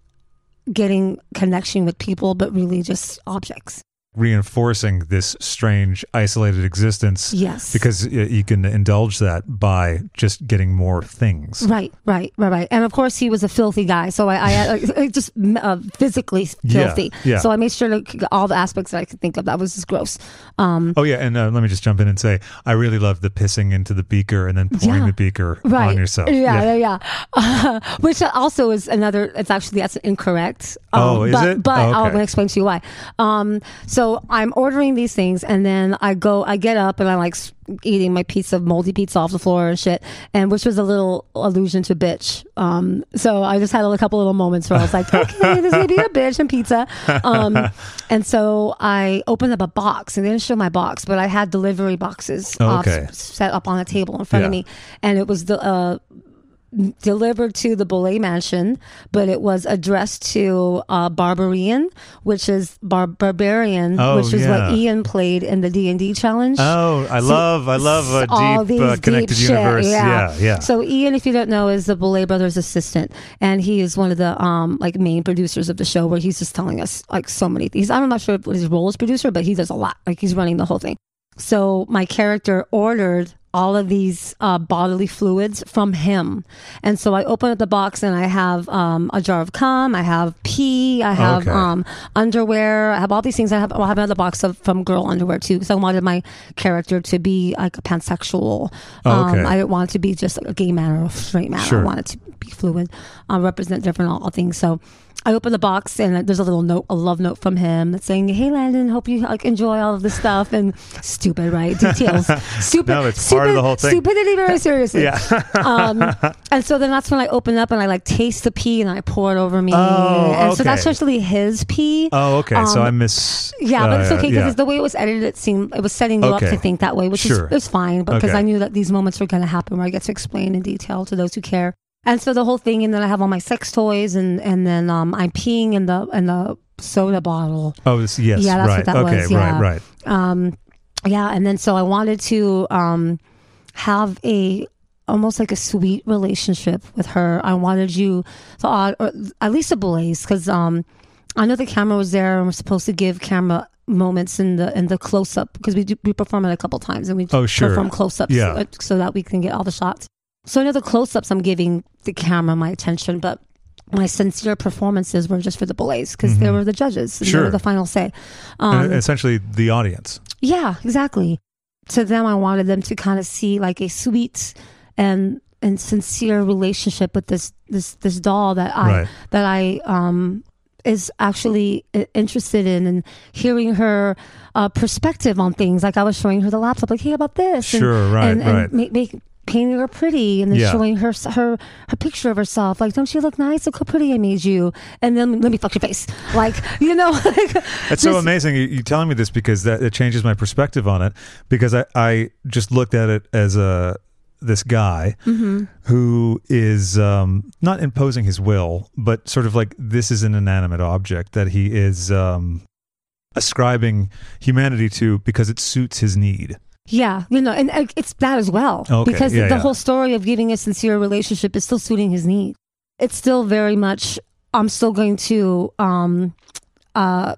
getting connection with people but really just objects Reinforcing this strange, isolated existence. Yes. Because you can indulge that by just getting more things. Right, right, right, right. And of course, he was a filthy guy. So I, I, I just uh, physically [laughs] filthy. yeah. So I made sure to all the aspects that I could think of. That was just gross. Um, Oh yeah, and uh, let me just jump in and say I really love the pissing into the beaker and then pouring Yeah. the beaker right. on yourself. Yeah, yeah, yeah. Uh, [laughs] which also is another. It's actually that's incorrect. Um, Oh, is but, it? But Oh, I'll explain to you why. Um, so I'm ordering these things, and then I go, I get up, and I'm like eating my pizza, moldy pizza off the floor and shit, and which was a little allusion to bitch. Um, so I just had a couple little moments where I was like, [laughs] okay, this may be a bitch and pizza. Um, [laughs] and so I opened up a box, and they didn't show my box, but I had delivery boxes uh, Okay. set up on a table in front of me, and it was the. Uh, delivered to the Boulet Mansion, but it was addressed to uh, Barbarian, which is bar- Barbarian, Oh, which is yeah. what Ian played in the D and D challenge. Oh, I So- love, I love a all deep, these uh, connected deep shit, universe. Yeah, yeah. So Ian, if you don't know, is the Boulet brothers' assistant, and he is one of the um like main producers of the show, where he's just telling us like so many things. I'm not sure what his role is producer, but he does a lot. Like he's running the whole thing. So my character ordered all of these uh, bodily fluids from him, and so I open up the box and I have um, a jar of cum, I have pee, I have Okay. um, underwear, I have all these things. I have I have another box of from girl underwear too, because I wanted my character to be like a pansexual. Oh, okay. Um, I didn't want it to be just a gay man or a straight man. Sure. I wanted to be fluid, uh, represent different all, all things. So I open the box and there's a little note, a love note from him that's saying, "Hey Landon, hope you like enjoy all of this stuff." And stupid, right? Details. [laughs] Stupid. No, it's part of the whole thing. Stupidity very seriously. Yeah. [laughs] um, and so then that's when I open up and I like taste the pee and I pour it over me. Oh, and so that's okay. actually his pee. Oh, okay. so Um, I miss. Yeah, but it's uh, okay because yeah. the way it was edited, it seemed it was setting you Okay. up to think that way, which Sure. is, is fine. But because Okay. I knew that these moments were going to happen, where I get to explain in detail to those who care. And so the whole thing, and then I have all my sex toys, and and then um, I'm peeing in the in the soda bottle. Oh, yes. Yeah, that's right. what that okay, was, yeah. right, right. Um, yeah, and then so I wanted to um, have a almost like a sweet relationship with her. I wanted you to, uh, or at least a Boulets, because um, I know the camera was there, and we're supposed to give camera moments in the in the close up because we do, we perform it a couple times and we Oh, sure. perform close ups Yeah. so, so that we can get all the shots. So I know the close ups I'm giving the camera my attention, but my sincere performances were just for the Boulets because they were the judges and they Mm-hmm. Sure. were the final say. Um, essentially, the audience. yeah, exactly. To them, I wanted them to kind of see like a sweet and and sincere relationship with this this this doll that I Right. that I um is actually interested in and hearing her uh, perspective on things. Like I was showing her the laptop, like, hey, about this? And- Sure, right, and, and right. Make, make, painting her pretty, and then Yeah. showing her her her picture of herself. Like, don't you look nice? Look how pretty I made you. And then let me fuck your face. Like, [laughs] you know, [laughs] like, It's so amazing you, you telling me this because that it changes my perspective on it. Because I, I just looked at it as a this guy Mm-hmm. who is um, not imposing his will, but sort of like this is an inanimate object that he is um, ascribing humanity to because it suits his need. Yeah, you know, and it's that as well Okay, because yeah, the yeah. whole story of giving a sincere relationship is still suiting his needs. It's still very much. I'm still going to um, uh,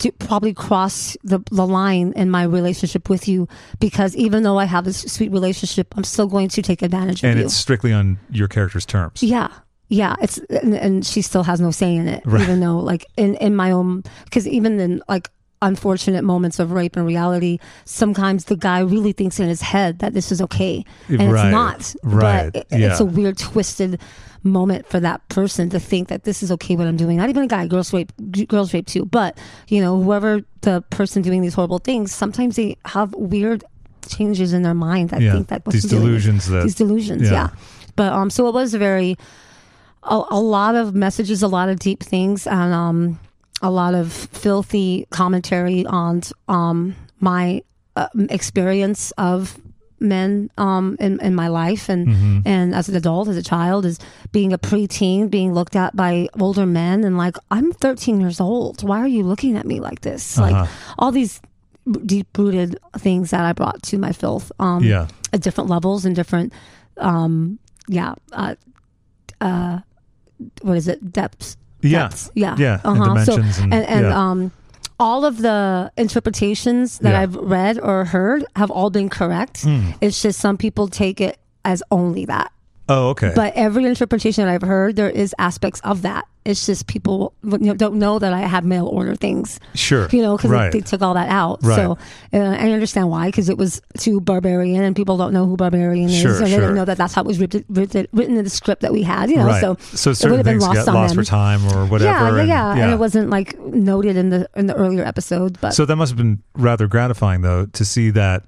to probably cross the the line in my relationship with you because even though I have this sweet relationship, I'm still going to take advantage of it. And it's strictly on your character's terms. Yeah. Yeah, it's and, and she still has no say in it, Right. even though like in in my own because even in like unfortunate moments of rape in reality, sometimes the guy really thinks in his head that this is okay, and Right, it's not. right, But it, it's a weird, twisted moment for that person to think that this is okay what I'm doing. Not even a guy, girls rape, girls rape too. But you know, whoever the person doing these horrible things, sometimes they have weird changes in their mind that Yeah, think that what these delusions that- these delusions, yeah. yeah. But um, so it was a very a, a lot of messages, a lot of deep things, and um, a lot of filthy commentary on um, my uh, experience of men um, in, in my life and Mm-hmm. and as an adult, as a child, as being a preteen, being looked at by older men, and like I'm 13 years old. Why are you looking at me like this? Uh-huh. Like all these deep rooted things that I brought to my filth. Um, Yeah. at different levels and different um yeah uh uh what is it depths Yeah. Yeah Yeah, uh-huh. dimensions so, and- and, and yeah. um all of the interpretations that Yeah. I've read or heard have all been correct. Hmm. It's just some people take it as only that. Oh, okay. But every interpretation that I've heard, there is aspects of that. It's just people you know, don't know that I have mail order things sure. you know, because right. they took all that out. Right. So uh, I understand why, because it was too barbarian, and people don't know who barbarian Sure, is, and they sure. didn't know that that's how it was written, written, written in the script that we had. You know, right. so so it would certain have been things lost on lost them. for time or whatever. yeah, yeah, and, yeah, and it wasn't like noted in the in the earlier episode, but So that must have been rather gratifying, though, to see that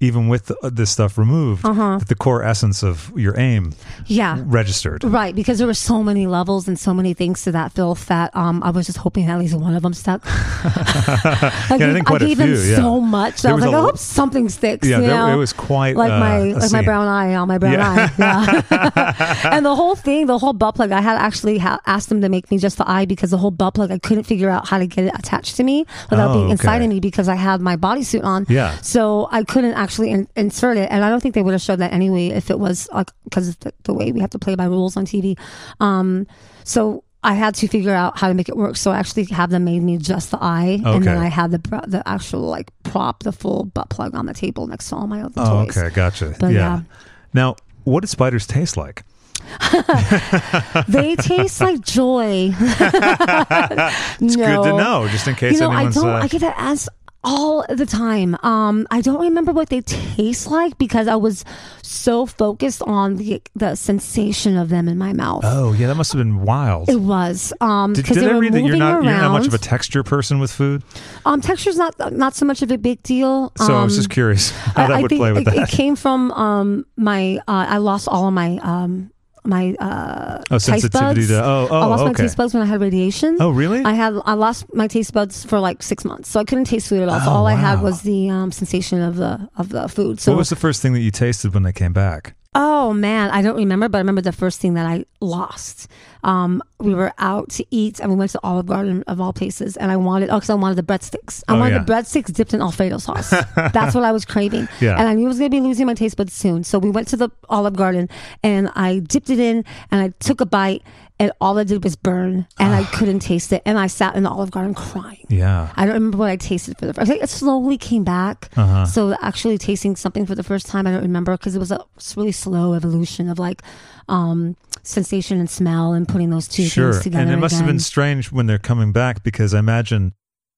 even with the, this stuff removed, Uh-huh. that the core essence of your aim yeah. registered. Right, because there were so many levels and so many things to that filth that um, I was just hoping at least one of them stuck. [laughs] I I gave, think quite a I gave few, them yeah. so much. There I was like, a I hope something sticks. Yeah, you there- it was quite like uh, my a like my brown eye on my brown Yeah. eye. Yeah, [laughs] and the whole thing, the whole butt plug. I had actually ha- asked them to make me just the eye because the whole butt plug, I couldn't figure out how to get it attached to me without Oh, being inside okay. of me because I had my bodysuit on. Yeah. So I couldn't actually in- insert it, and I don't think they would have showed that anyway if it was like because the, the way we have to play by rules on TV. Um, so I had to figure out how to make it work. So I actually have them made me just the eye, and then I had the the actual like prop, the full butt plug on the table next to all my other Oh, toys. okay, gotcha. But, yeah. yeah. Now, what do spiders taste like? [laughs] They taste like joy. [laughs] It's good to know, just in case you know, I don't. uh, I get that asked all the time. Um, I don't remember what they taste like because I was so focused on the the sensation of them in my mouth. oh, yeah, that must have been wild. It was um did did they I were read that you're not around. you're not much of a texture person with food? um, texture's not not so much of a big deal. So I was Um, just curious [laughs] how I, that I would think play with it, that. it came from um my uh, I lost all of my um my uh oh, taste buds. to oh oh I lost my taste buds when I had radiation. Oh, really? I had I lost my taste buds for like six months, so I couldn't taste food at all. So Oh, all I had was the um, sensation of the of the food. So what was the first thing that you tasted when they came back? Oh man, I don't remember, but I remember the first thing that I lost. Um, we were out to eat, and we went to Olive Garden of all places, and I wanted oh, because I wanted the breadsticks. I Oh, wanted yeah. the breadsticks dipped in Alfredo sauce. [laughs] That's what I was craving. Yeah. and I knew I was going to be losing my taste buds soon. So we went to the Olive Garden, and I dipped it in, and I took a bite. And all I did was burn, and I couldn't taste it. And I sat in the Olive Garden crying. Yeah. I don't remember what I tasted for the first. I think it slowly came back. Uh-huh. So actually tasting something for the first time, I don't remember because it was a really slow evolution of like um, sensation and smell and putting those two Sure. things together. And it must have been strange when they're coming back because I imagine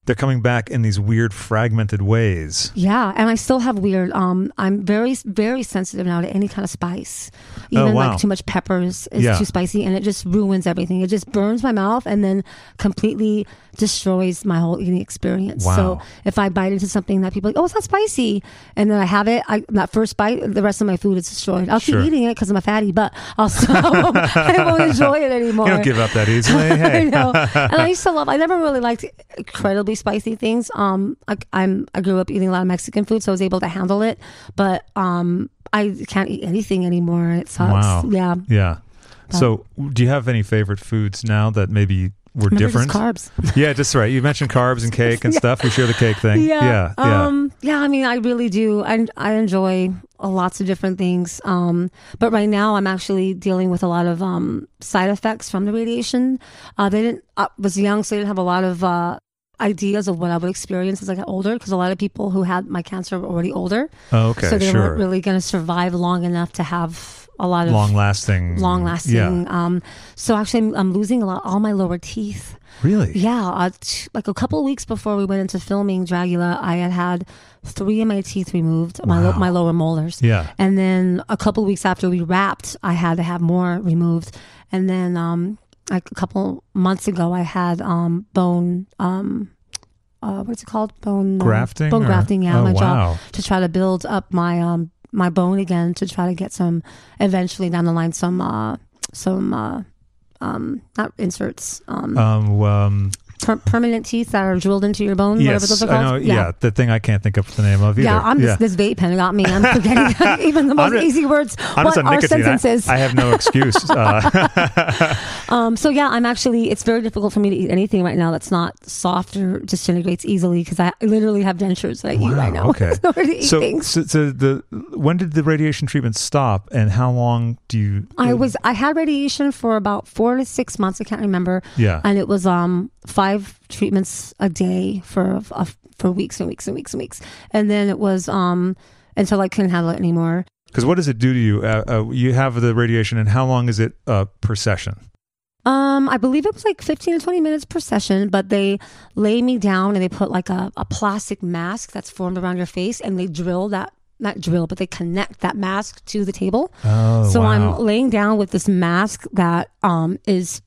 they're coming back in these weird fragmented ways. Yeah, and I still have weird. Um, I'm very, very sensitive now to any kind of spice. Oh, Even wow. like too much peppers is Yeah. too spicy, and it just ruins everything. It just burns my mouth and then completely destroys my whole eating experience. Wow. So if I bite into something that people are like, oh, it's not spicy, and then I have it, I that first bite, the rest of my food is destroyed. I'll Sure. keep eating it because I'm a fatty, but I'll [laughs] still, [laughs] I won't enjoy it anymore. You don't give up that easily. [laughs] I know. And I used to love. I never really liked incredibly spicy things. Um, I, I'm I grew up eating a lot of Mexican food, so I was able to handle it. But um, I can't eat anything anymore, and it sucks. Wow. Yeah. Yeah. So, do you have any favorite foods now that maybe were different? carbs. [laughs] yeah, just right. You mentioned carbs and cake and [laughs] stuff. We share the cake thing. Yeah. Yeah. Um, yeah, I mean, I really do. I, I enjoy lots of different things. Um, but right now, I'm actually dealing with a lot of um, side effects from the radiation. Uh, they didn't. I was young, so I didn't have a lot of uh, ideas of what I would experience as I got older. Because a lot of people who had my cancer were already older, Oh, okay. so they sure. weren't really going to survive long enough to have a lot of long lasting. long lasting. Yeah. Um, so actually, I'm, I'm losing a lot, all my lower teeth. Really? Yeah, uh, t- like a couple of weeks before we went into filming Dragula, I had had three of my teeth removed, my lo- my lower molars. Yeah. And then a couple of weeks after we wrapped, I had to have more removed. And then um, like a couple months ago, I had um, bone. Um, uh, what's it called? Bone uh, Grafting bone or- grafting. Yeah, Oh, my wow. jaw to try to build up my um my bone again to try to get some eventually down the line some uh some uh um not inserts um, Um, um, per- permanent teeth that are drilled into your bone whatever those are called know. Yeah. the thing I can't think of the name of either. yeah, I'm just this vape pen got me. I'm [laughs] forgetting [laughs] even the most just- easy words. I'm what are nicotine. I- sentences? I, have no excuse. Uh, [laughs] Um, so yeah, I'm actually. It's very difficult for me to eat anything right now that's not soft or disintegrates easily because I literally have dentures that I eat right now. Okay. So, so, so the when did the radiation treatment stop, and how long do you? I was I had radiation for about four to six months. I can't remember. Yeah. and it was um five treatments a day for uh, for weeks and weeks and weeks and weeks, and then it was um until I couldn't handle it anymore. Because what does it do to you? Uh, uh, you have the radiation, and how long is it uh, per session? Um, I believe it was like 15 to 20 minutes per session, but they lay me down and they put like a, a plastic mask that's formed around your face and they drill that, not drill, but they connect that mask to the table. Oh, so wow. I'm laying down with this mask that um is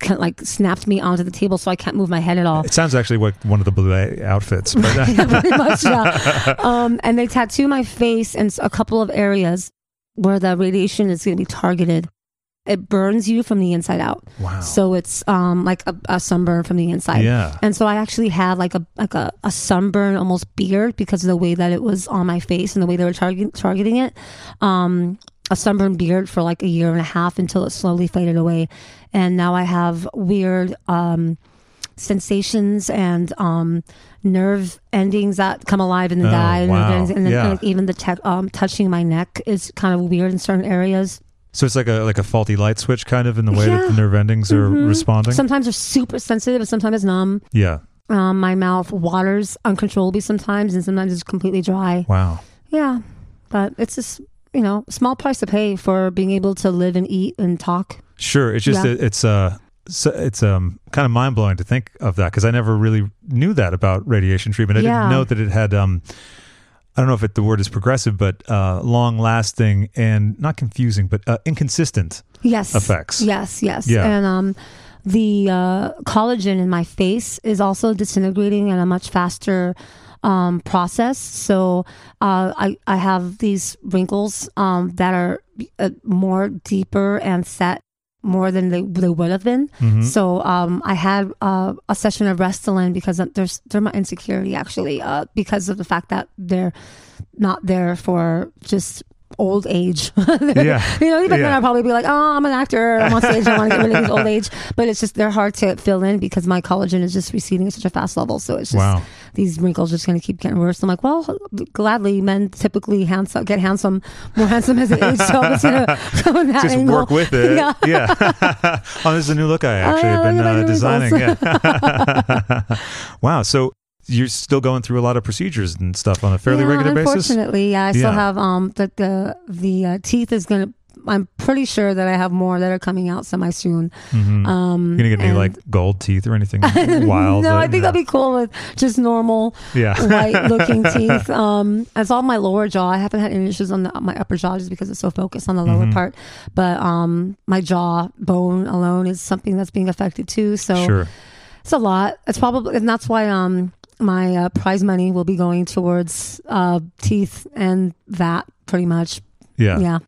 kind of like snapped me onto the table so I can't move my head at all. It sounds actually like one of the blue outfits. Uh, [laughs] yeah, pretty much, yeah. [laughs] Um, and they tattoo my face and a couple of areas where the radiation is going to be targeted. It burns you from the inside out. Wow. So it's um like a, a sunburn from the inside. Yeah. And so I actually had like a like a, a sunburn almost beard because of the way that it was on my face and the way they were target, targeting it. Um a sunburned beard for like a year and a half until it slowly faded away. And now I have weird um sensations and um nerve endings that come alive and then Oh, die and, wow. then, and then Yeah. like even the tech um touching my neck is kind of weird in certain areas. so it's like a like a faulty light switch, kind of in the way that the nerve endings are Mhm. responding. Sometimes they're super sensitive and sometimes it's numb. yeah. Um, my mouth waters uncontrollably sometimes, and sometimes it's completely dry. Wow. Yeah, but it's just you know small price to pay for being able to live and eat and talk. Sure. It's just Yeah. it, it's uh so it's um kind of mind blowing to think of that because I never really knew that about radiation treatment. I Yeah. didn't know that it had um I don't know if it, the word is progressive, but uh, long lasting and not confusing, but uh, inconsistent Yes, effects. Yes, yes, Yeah. and um, the uh, collagen in my face is also disintegrating at a much faster. Um, process. So uh, I I have these wrinkles um, that are uh, more deeper and set more than they they would have been. Mhm. So um, I had uh, a session of Restylane because there's they're my insecurity actually uh, because of the fact that they're not there for just old age. [laughs] Yeah. you know, even then I'll probably be like, oh, I'm an actor. I'm on stage. I want to get rid of this old age. But it's just they're hard to fill in because my collagen is just receding at such a fast level. So it's just Wow. these wrinkles just going to keep getting worse. I'm like, well, gladly, men typically handsome get handsome, more handsome as they age. So I'm just going to go in that Just angle. work with it. Yeah. Yeah. [laughs] oh, this is a new look I actually yeah, have been look at my uh, designing. Yeah. [laughs] wow. So you're still going through a lot of procedures and stuff on a fairly yeah, regular basis? Unfortunately, yeah, I still Yeah. have um the the the uh, teeth is gonna. I'm pretty sure that I have more that are coming out semi soon. Mhm. Um, you gonna get any and- like gold teeth or anything [laughs] wild? no, I think I'll be cool with just normal Yeah. white looking [laughs] teeth. Um, it's all my lower jaw. I haven't had any issues on the, my upper jaw just because it's so focused on the lower Mhm. part. But um, my jaw bone alone is something that's being affected too. So Sure. it's a lot. It's probably, and that's why um my uh, prize money will be going towards uh teeth and that pretty much. Yeah. Yeah.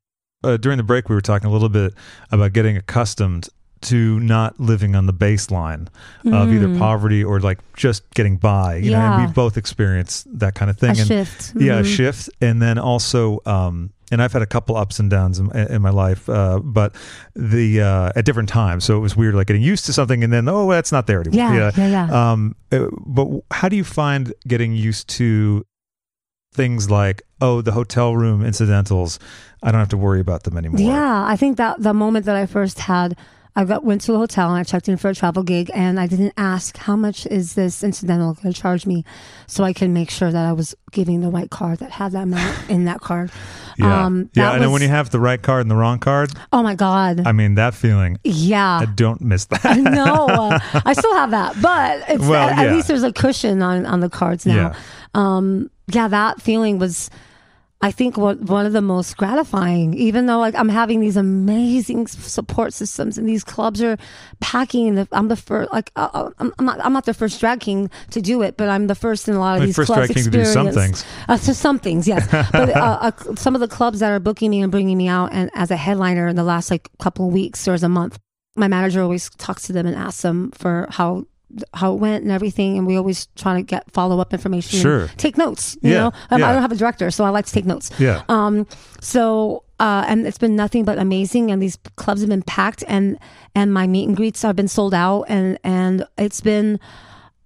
Uh, during the break, we were talking a little bit about getting accustomed to not living on the baseline of either Mm. poverty or like just getting by. You know, and Yeah. we've both experienced that kind of thing. A and shift. yeah, a Mhm. shift, and then also, um, and I've had a couple ups and downs in, in my life, uh, but the uh, at different times. So it was weird, like getting used to something, and then oh, that's not there anymore. Yeah, yeah, yeah. Um, uh, but how do you find getting used to things like oh, the hotel room incidentals? I don't have to worry about them anymore. Yeah, I think that the moment that I first had I went to a hotel and I checked in for a travel gig and I didn't ask how much is this incidental going to charge me, so I can make sure that I was giving the right card that had that amount [laughs] in that card. Yeah, Um, yeah. that And then was- when you have the right card and the wrong card, oh my god, I mean that feeling. yeah. I don't miss [laughs] that. no, uh, I still have that, but it's, Well, at, at least there's a cushion on on the cards now. Yeah. Um, yeah, that feeling was, I think, what one of the most gratifying. Even though like I'm having these amazing support systems, and these clubs are packing. The, I'm the first, like uh, uh, I'm, I'm not I'm not the first drag king to do it, but I'm the first in a lot of The these first clubs. drag king to do some things. Uh, to some things, yes. but uh, uh, some of the clubs that are booking me and bringing me out, and as a headliner in the last like couple of weeks or as a month, my manager always talks to them and asks them for how how it went and everything, and we always try to get follow up information. Sure. take notes. You Yeah, know, um, yeah. I don't have a director, so I like to take notes. Yeah. Um. So, uh, and it's been nothing but amazing, and these clubs have been packed, and and my meet and greets have been sold out, and and it's been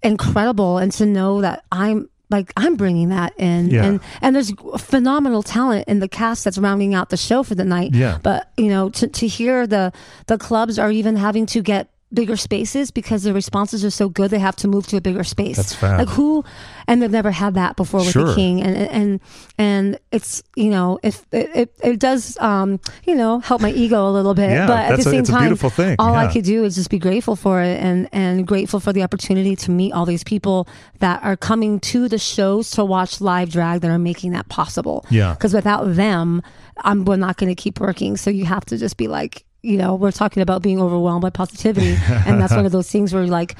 incredible, and to know that I'm like I'm bringing that in, Yeah. and and there's phenomenal talent in the cast that's rounding out the show for the night. Yeah. But you know, to to hear the the clubs are even having to get bigger spaces because the responses are so good they have to move to a bigger space. That's fab. like who and they've never had that before with Sure. the king. And and and it's you know if it, it, it does um you know help my ego a little bit. Yeah, but at the same a time all i could do is just be grateful for it and and grateful for the opportunity to meet all these people that are coming to the shows to watch live drag that are making that possible. Yeah. because without them i'm we're not going to keep working. So you have to just be like you know we're talking about being overwhelmed by positivity and that's one of [laughs] those things where like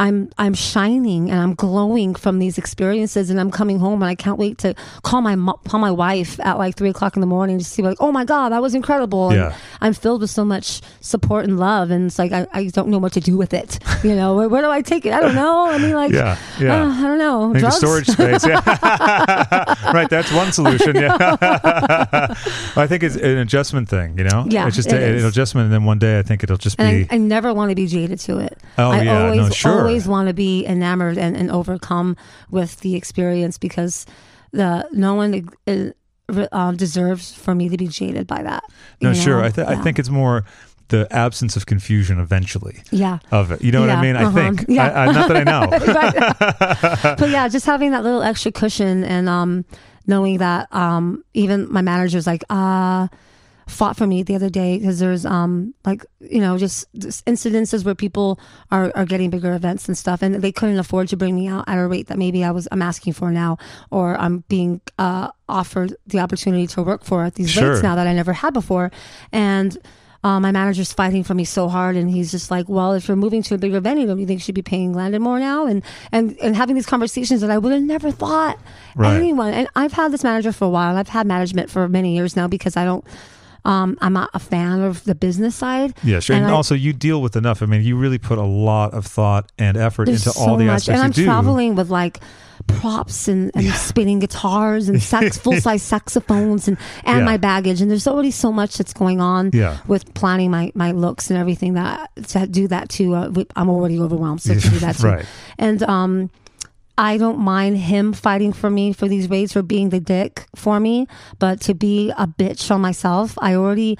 I'm I'm shining and I'm glowing from these experiences, and I'm coming home and I can't wait to call my mo- call my wife at like three o'clock in the morning to see like, oh my god, that was incredible. And I'm filled with so much support and love, and it's like I, I don't know what to do with it. [laughs] You know, where, where do I take it? I don't know. I mean, like, Yeah, yeah. uh, I don't know. Drugs? storage space. Yeah. [laughs] right, that's one solution. Yeah. [laughs] I think it's an adjustment thing, you know? Yeah, It's just it a- an adjustment, and then one day I think it'll just and be. I, I never want to be jaded to it. Oh, I yeah, no, always, sure. Always want to be enamored and, and overcome with the experience because the no one uh, um, deserves for me to be jaded by that. no, sure. know? I, th- I think it's more the absence of confusion eventually Yeah. of it. You know what I mean? I uh-huh. think. Yeah. I, I, not that I know. [laughs] Right. [laughs] but yeah, just having that little extra cushion and um, knowing that um, even my manager's like, uh, fought for me the other day because there's um like you know just, just incidences where people are, are getting bigger events and stuff and they couldn't afford to bring me out at a rate that maybe I was I'm asking for now or I'm being uh offered the opportunity to work for at these Sure. rates now that I never had before and uh, my manager's fighting for me so hard, and he's just like, "Well, if you're moving to a bigger venue, don't you think you should be paying Landon more now?" And and and having these conversations that I would have never thought Right. anyone. And I've had this manager for a while. and I've had management for many years now because I don't. Um, I'm not a fan of the business side. Yeah, sure. And, I- also, you deal with enough. I mean, you really put a lot of thought and effort into so all the much, aspects and I'm do. traveling with like props and, and spinning guitars and sax, [laughs] full size saxophones and and Yeah. my baggage. And there's already so much that's going on Yeah. with planning my my looks and everything that to do that too. Uh, I'm already overwhelmed, so to do [laughs] that too. Right. And um, I don't mind him fighting for me for these raids for being the dick for me, but to be a bitch on myself, I already,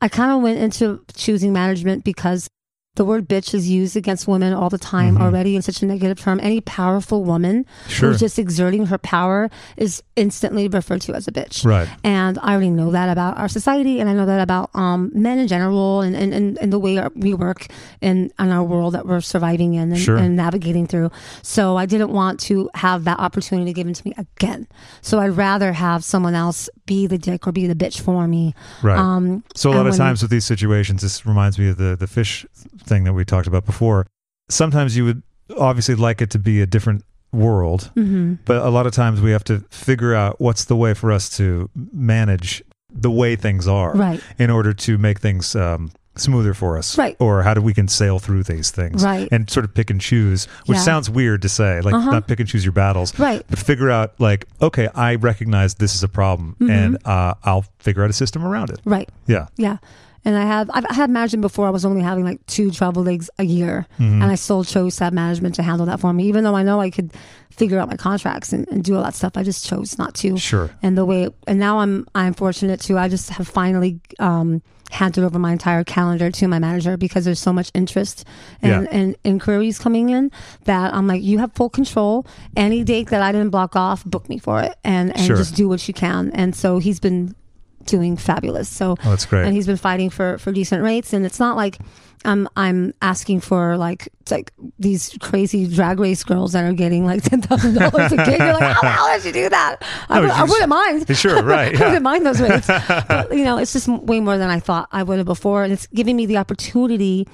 I kind of went into choosing management because the word bitch is used against women all the time already in such a negative term. Any powerful woman Mm-hmm. Sure. who's just exerting her power is instantly referred to as a bitch. Right. And I already know that about our society, and I know that about um, men in general, and, and, and, and the way our, we work in, in our world that we're surviving in and, Sure. and navigating through. So I didn't want to have that opportunity given to me again. So I'd rather have someone else be the dick or be the bitch for me. Right. Um, So a lot of times with these situations, this reminds me of the the fish thing that we talked about before. Sometimes you would obviously like it to be a different world, Mm-hmm. but a lot of times we have to figure out what's the way for us to manage the way things are, Right. in order to make things um, smoother for us, Right. Or how do we can sail through these things, Right. And sort of pick and choose, which Yeah. sounds weird to say, like Uh-huh. not pick and choose your battles, Right. But figure out like, okay, I recognize this is a problem, Mm-hmm. and uh, I'll figure out a system around it. Right. Yeah. Yeah. And I have, I've had management before. I was only having like two travel leagues a year. Mm-hmm. And I still chose to have management to handle that for me, even though I know I could figure out my contracts and, and do all that stuff. I just chose not to. Sure. And the way, and now I'm, I'm fortunate too. I just have finally, um, handed over my entire calendar to my manager because there's so much interest and, Yeah. and inquiries coming in that I'm like, you have full control. Any date that I didn't block off, book me for it and, and Sure. just do what you can. And so he's been doing fabulous. So Oh, that's great. and he's been fighting for for decent rates and it's not like I'm I'm asking for like it's like these crazy drag race girls that are getting like [laughs] ten thousand dollars a gig. You're like, how the hell [laughs] did you do that? I, No, would, I wouldn't mind. Sure, right, [laughs] I wouldn't mind those rates. but you know, it's just way more than I thought I would have before, and it's giving me the opportunity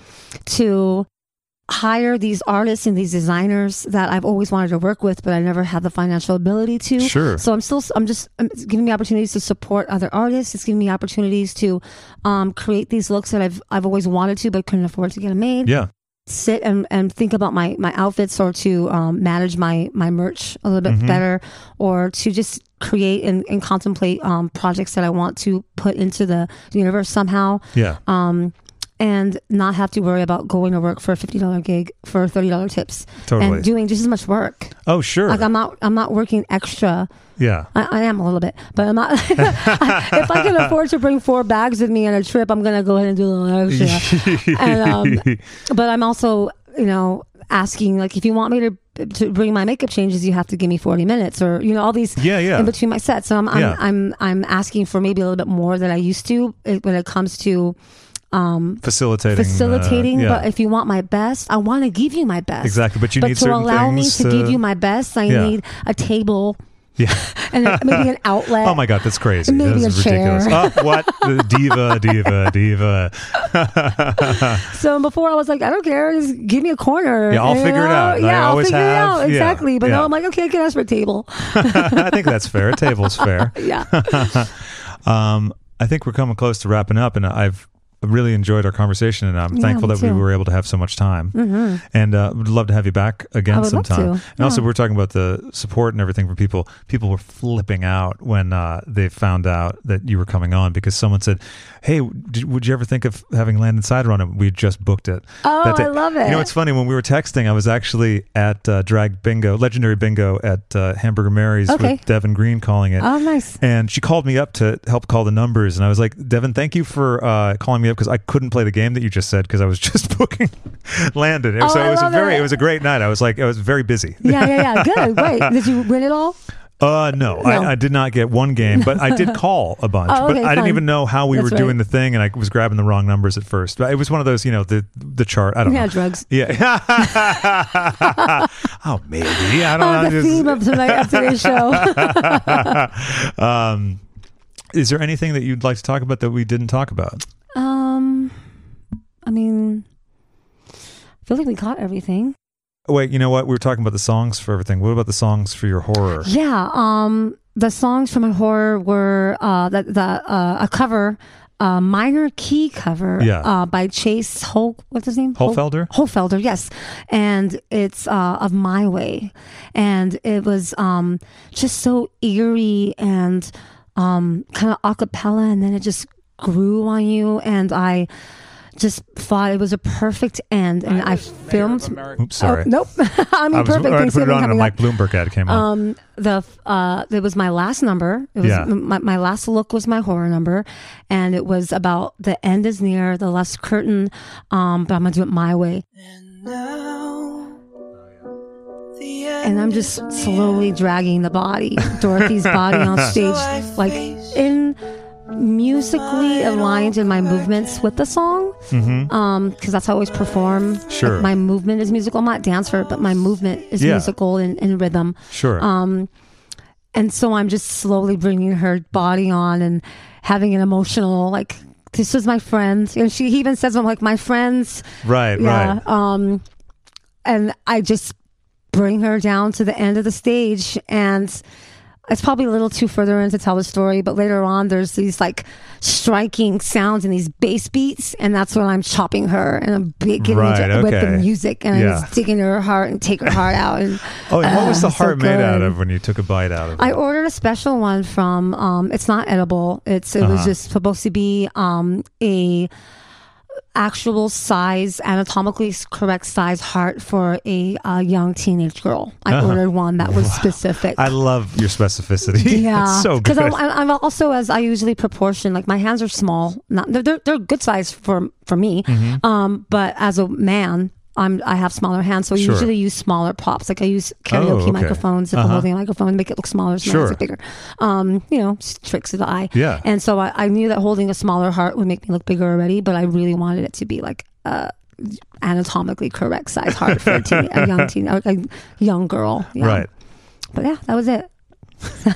to hire these artists and these designers that I've always wanted to work with, but I never had the financial ability to. Sure. So I'm still, I'm just um, it's giving me opportunities to support other artists. It's giving me opportunities to um, create these looks that I've I've always wanted to, but couldn't afford to get them made. yeah. Sit and, and think about my my outfits, or to um, manage my my merch a little bit Mm-hmm. better, or to just create and, and contemplate um, projects that I want to put into the universe somehow Yeah. um, and not have to worry about going to work for a fifty dollar gig for thirty dollar tips Totally. and doing just as much work. oh, sure. Like I'm not I'm not working extra. yeah. I, I am a little bit, but I'm not. [laughs] if I can afford to bring four bags with me on a trip, I'm gonna go ahead and do a little extra. and, um, [laughs] but I'm also, you know, asking like if you want me to to bring my makeup changes, you have to give me 40 minutes, or you know, all these Yeah, yeah. in between my sets. So I'm I'm, Yeah. I'm I'm asking for maybe a little bit more than I used to eh, when it comes to facilitating. uh, facilitating. yeah. But if you want my best, I want to give you my best. Exactly, but you but need to allow me to, to- give you my best, I Yeah. need a table yeah. [laughs] and maybe an [laughs] outlet. Oh my God, that's crazy. Maybe this a is ridiculous. chair. Oh, what? The diva, [laughs] diva, diva. So before I was like, I don't care, just give me a corner. Yeah, I'll figure it out. Yeah, I I'll figure have. it out. Yeah, Exactly. But yeah. no, I'm like, okay, I can ask for a table. I think that's fair. A table's fair. yeah. Um, I think we're coming close to wrapping up, and I've really enjoyed our conversation, and I'm Yeah, thankful that we were able to have so much time. Mm-hmm. And uh, would love to have you back again I would love sometime. And also, Yeah. we're talking about the support and everything for people. People were flipping out when uh, they found out that you were coming on because someone said, "Hey, did, would you ever think of having Landon Cider on it? We just booked it." Oh, I love it. You know, it's funny when we were texting. I was actually at uh, Drag Bingo, Legendary Bingo at uh, Hamburger Mary's Okay. with Devin Green calling it. Oh, nice. And she called me up to help call the numbers, and I was like, "Devin, thank you for uh, calling me up because I couldn't play the game that you just said because I was [laughs] just booking Landon." Oh, so I it was a very, it. it was a great night. I was like, I was very busy. Yeah, yeah, yeah. [laughs] Good. Great. Did you win it all? Uh, no, No. I, I did not get one game, but I did [laughs] call a bunch. Oh, but okay, I didn't even know how we That's were right. doing the thing, and I was grabbing the wrong numbers at first. But it was one of those, you know, the the chart. I don't Yeah, know. drugs. Yeah. oh, maybe. I don't Oh, know. the Just- theme of tonight of today's show. um, is there anything that you'd like to talk about that we didn't talk about? Um, I mean, I feel like we caught everything. Oh, wait, you know what? We were talking about the songs for everything. What about the songs for your horror? Yeah. Um, the songs from my horror were uh the the uh, a cover. A minor key cover Yeah. uh, by Chase Hol what's his name Hol- Holfelder? Holfelder, yes, and it's uh, of My Way, and it was um, just so eerie and um, kind of a cappella, and then it just grew on you, and I just thought it was a perfect end, and I, filmed. Oops, sorry. Oh, nope, [laughs] I mean I was perfect. I had to put it on, and a Mike. Bloomberg ad came on. Um, the uh, it was my last number. It was Yeah. my, my last look was my horror number, and it was about the end is near, the last curtain. Um, but I'm gonna do it my way, and I'm just slowly dragging the body, Dorothy's body [laughs] on stage, like in musically aligned in my movements with the song. Mhm. Um, because that's how I always perform. Like, Sure. my movement is musical. I'm not a dancer, but my movement is Yeah. musical and in rhythm. Sure. Um, and so I'm just slowly bringing her body on and having an emotional like. This is my friend, and she even says, "I'm like my friends." right, Yeah. right. Um, and I just bring her down to the end of the stage, and it's probably a little too further in to tell the story, but later on, there's these like striking sounds and these bass beats, and that's when I'm chopping her and I'm getting Right, into, with the music and Yeah. I'm just digging her heart and take her heart out. And [laughs] Oh, and what was the uh, so heart made out of when you took a bite out of it? I ordered a special one from. Um, it's not edible. It's it was Uh-huh. just supposed to be um, a actual size, anatomically correct size heart for a uh, young teenage girl. I ordered one that was specific. Uh-huh. I love your specificity. [laughs] yeah, It's so good. because I'm, I'm I'm also as I usually proportion. Like my hands are small. Not they're they're, they're good size for for me. Mm-hmm. Um, but as a man. I'm, I have smaller hands, so I Sure. usually use smaller props. Like I use karaoke Oh, okay. microphones if I'm Uh-huh. holding a microphone, make it look smaller, so my hands Sure. bigger. Um, you know, tricks of the eye. Yeah. And so I, I knew that holding a smaller heart would make me look bigger already, but I really wanted it to be like a anatomically correct size heart for a, teen, a young [laughs] teen, a, a young girl. Yeah. Right. But yeah, that was it. [laughs]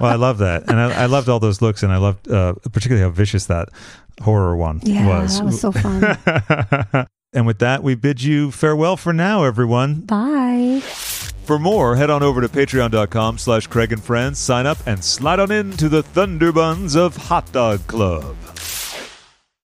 Well, I love that, and I, I loved all those looks, and I loved uh, particularly how vicious that horror one Yeah, was. that was so fun. [laughs] and with that, we bid you farewell for now, everyone. Bye. For more, head on over to patreon.com slash Craig and Friends, sign up, and slide on into the Thunderbuns of Hot Dog Club.